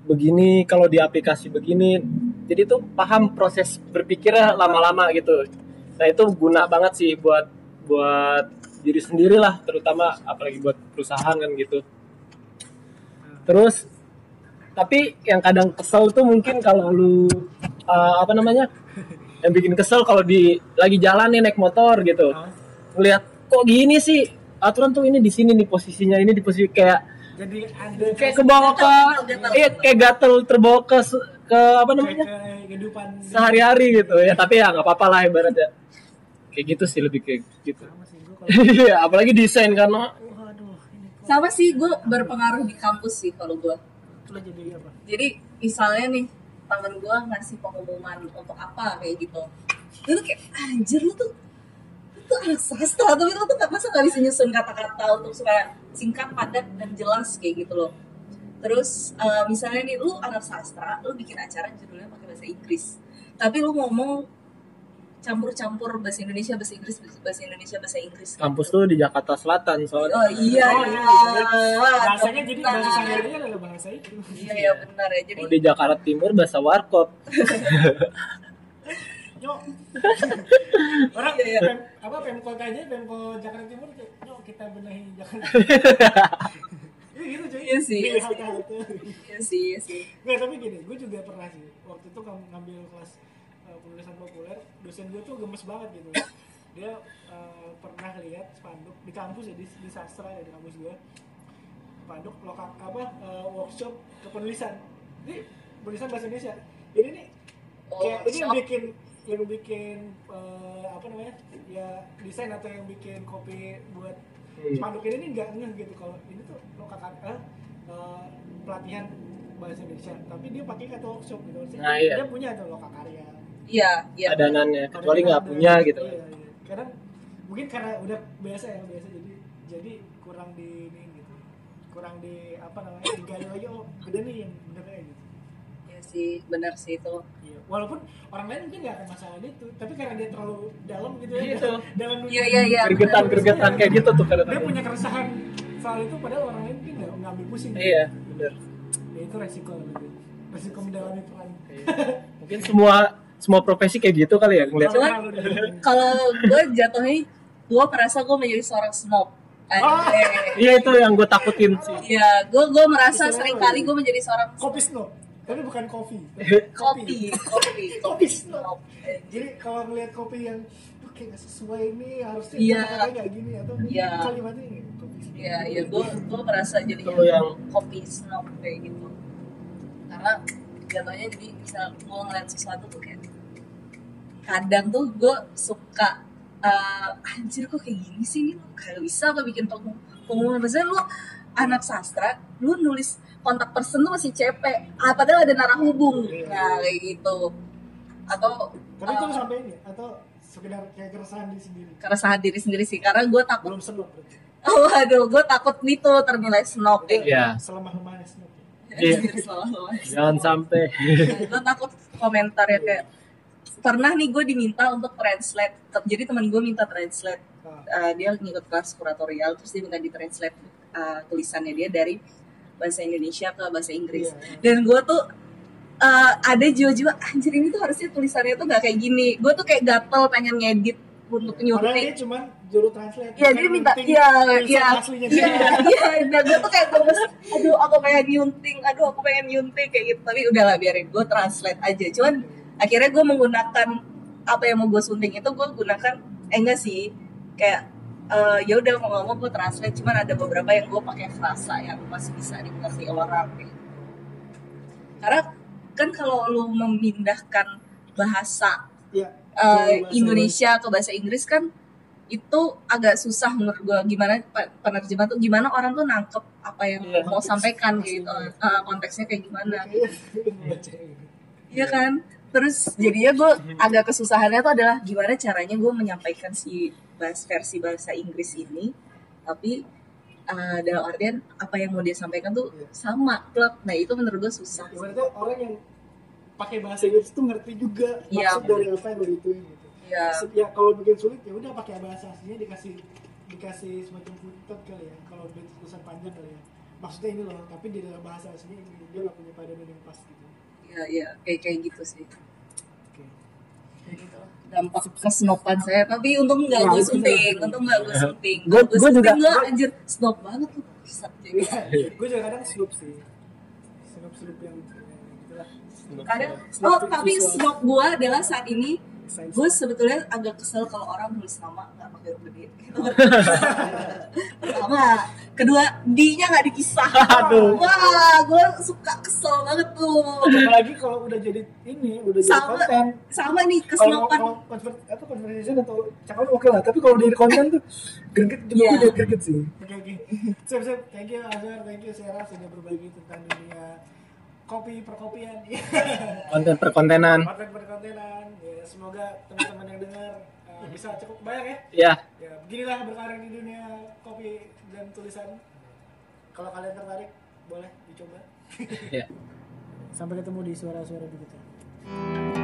begini, kalau di aplikasi begini. Jadi tuh paham proses berpikirnya lama-lama gitu. Nah itu guna banget sih buat buat diri sendiri lah, terutama apalagi buat perusahaan kan gitu. Terus tapi yang kadang kesel tuh mungkin kalau lu uh, apa namanya yang bikin kesel kalau di lagi jalan nih naik motor gitu. Hah? ngelihat kok gini sih? Aturan tuh ini di sini nih posisinya ini di posisi kayak jadi kayak ke bawah ke iya kayak gatel terbawa ke ke apa namanya? ke kehidupan sehari-hari gitu. Ya tapi ya nggak apa-apa lah ibaratnya. Kayak gitu sih lebih kayak gitu. Iya, apalagi desain karena waduh ini kok sama sih gue berpengaruh di kampus sih kalau gue. Lo jadi apa Jadi misalnya nih temen gue ngasih pengumuman untuk apa kayak gitu. Itu kayak anjir lu tuh lu tuh anak sastra tapi lu tuh gak masa gak bisa nyusun kata-kata untuk supaya singkat padat dan jelas kayak gitu loh. Terus eh, misalnya nih lu anak sastra, lu bikin acara judulnya pakai bahasa Inggris. Tapi lu ngomong campur-campur bahasa Indonesia bahasa Inggris bahasa Indonesia bahasa Inggris Kampus tuh di Jakarta Selatan soalnya. oh iya Oh, iya bahasanya jadi bahasa sehari-harinya adalah bahasa itu iya iya benar ya jadi Kalau di Jakarta Timur bahasa warkop. Nyok. orang Iya, iya. pem, apa pemkot aja pemko Jakarta Timur nyok kita benahi Jakarta Iya gitu cuy Iya sih, iya sih. iya sih iya sih Nggak, tapi gini, gue juga pernah sih waktu itu kamu ngambil kelas penulisan populer, dosen gue tuh gemes banget gitu. Dia uh, pernah lihat spanduk di kampus ya di, di sastra ya di kampus gue, spanduk lokal apa uh, workshop kepenulisan. Ini penulisan bahasa Indonesia. Ini nih Oh, kayak ini yang bikin yang bikin uh, apa namanya ya desain atau yang bikin kopi buat Hmm. spanduk ini nih nggak ngeh gitu kalau ini tuh lokal eh, uh, pelatihan bahasa Indonesia tapi dia pakai kata workshop gitu Nah, iya. dia punya tuh lokal karya iya iya Adanannya kecuali nggak ada- punya gitu. iya, iya. kadang mungkin karena udah biasa ya biasa jadi jadi kurang di ini gitu kurang di apa namanya digali lagi oh beda nih yang bener kayak gitu iya sih benar sih itu Iya. Walaupun orang lain mungkin nggak akan masalah itu, tapi karena dia terlalu dalam gitu ya, Gitu. dalam dunia. Iya, iya, iya. Gergetan gergetan kayak gitu tuh Dia kadang-kadang. punya keresahan soal itu, padahal orang lain mungkin nggak ngambil pusing. Iya, bener. Ya itu resiko. Resiko mendalami peran. Mungkin semua semua profesi kayak gitu kali ya ngeliat. Kalau gue jatuhnya gue merasa gue menjadi seorang snob Ah. Eh, Iya itu yang gue takutin sih. Iya, gue gue merasa sering kali ya? gue menjadi seorang kopi snob, tapi bukan kopi. kopi, kopi, Kopi snob. Jadi kalau ngeliat kopi yang "Duh, kayak nggak sesuai ini harusnya kata-katanya nggak gini atau Iya. kalimatnya ini kopi snob. Iya, iya, gue gue merasa jadi yang- kopi snob kayak gitu. Karena jatuhnya jadi bisa gue ngeliat sesuatu tuh kayak kadang tuh gue suka eh, anjir kok kayak gini sih ini kayak bisa apa bikin pengumuman pengumuman biasanya lu anak sastra lu nulis kontak person tuh masih CP ah, padahal ada narah hubung nah kayak gitu atau Tapi itu eh, sampai ini atau sekedar kayak keresahan diri sendiri. keresahan diri sendiri sih karena gue takut Belum berarti. oh aduh gue takut itu ternilai snob Iya. Selemah lemahnya snob. Iya. Salah-salah. Jangan sampai. gue takut komentarnya kayak pernah nih gue diminta untuk translate jadi teman gue minta translate Uh, dia ngikut kelas kuratorial terus dia minta di translate uh, tulisannya dia dari bahasa Indonesia ke bahasa Inggris. Iya. dan gue tuh uh, ada jiwa-jiwa anjir ini tuh harusnya tulisannya tuh gak kayak gini. Gue tuh kayak gatel pengen ngedit untuk Padahal nyuntik. dia cuma juru translate. Iya bukan dia minta iya iya. aslinya iya dia. iya. Dan gue tuh kayak gemes aduh aku pengen nyunting aduh aku pengen nyunting kayak gitu. Tapi udahlah biarin gue translate aja. Cuman akhirnya gue menggunakan apa yang mau gue sunting itu gue gunakan eh enggak sih kayak eh, ya udah mau ngomong gue translate cuman ada beberapa yang gue pakai frasa yang masih bisa dimengerti orang gitu. karena kan kalau lu memindahkan bahasa eh, Bahasa Indonesia ke bahasa Inggris kan itu agak susah menurut gue gimana pe- penerjemah tuh gimana orang tuh nangkep apa yang Iya. mau sampaikan gitu Eh, konteksnya kayak gimana. Iya kan terus jadinya gue agak kesusahannya tuh adalah gimana caranya gue menyampaikan si bahas versi bahasa Inggris ini tapi eh, dalam artian apa yang mau dia sampaikan tuh Iya. sama plek nah itu menurut gue susah Ibaratnya orang yang pakai bahasa Inggris itu ngerti juga Iya. maksud dari apa yang lo ituin gitu. ya Ya kalau bikin sulit ya udah pakai bahasa aslinya dikasih dikasih semacam footnote kali ya. Kalau tulisan panjang kali ya. Maksudnya ini loh, tapi di dalam bahasa aslinya ini dia nggak punya padanan yang pas gitu. Ya ya kayak kayak gitu sih Oke. Kayak gitu. dampak kesnopan saya tapi untung nggak Nah, gue sunting untung nggak gue sunting gue gua juga- gue anjir snop banget tuh jadi. gue juga kadang sloop sih. Sloop sloop yang ya, gitulah. kadang oh tapi snop gue adalah saat ini. Gue sebetulnya agak kesel kalau orang nulis nama nggak pakai huruf gede pertama kedua d-nya nggak dipisah Aduh. wah gue suka kesel banget tuh Apalagi kalau udah jadi ini, udah jadi Sama. konten. sama nih kesnopan kalau apa conversation atau cakap oke lah, tapi kalau dari konten tuh greget juga Iya. udah greget sih. Oke oke. Siap siap. Thank you Azhar, thank you Sarah sudah berbagi tentang dunia kopi perkopian. Konten perkontenan. konten perkontenan. Ya, semoga teman-teman yang dengar uh, bisa cukup banyak ya. Ya, Ya, beginilah berkarir di dunia kopi dan tulisan. Kalau kalian tertarik, boleh dicoba. ya. Sampai ketemu di suara-suara berikutnya.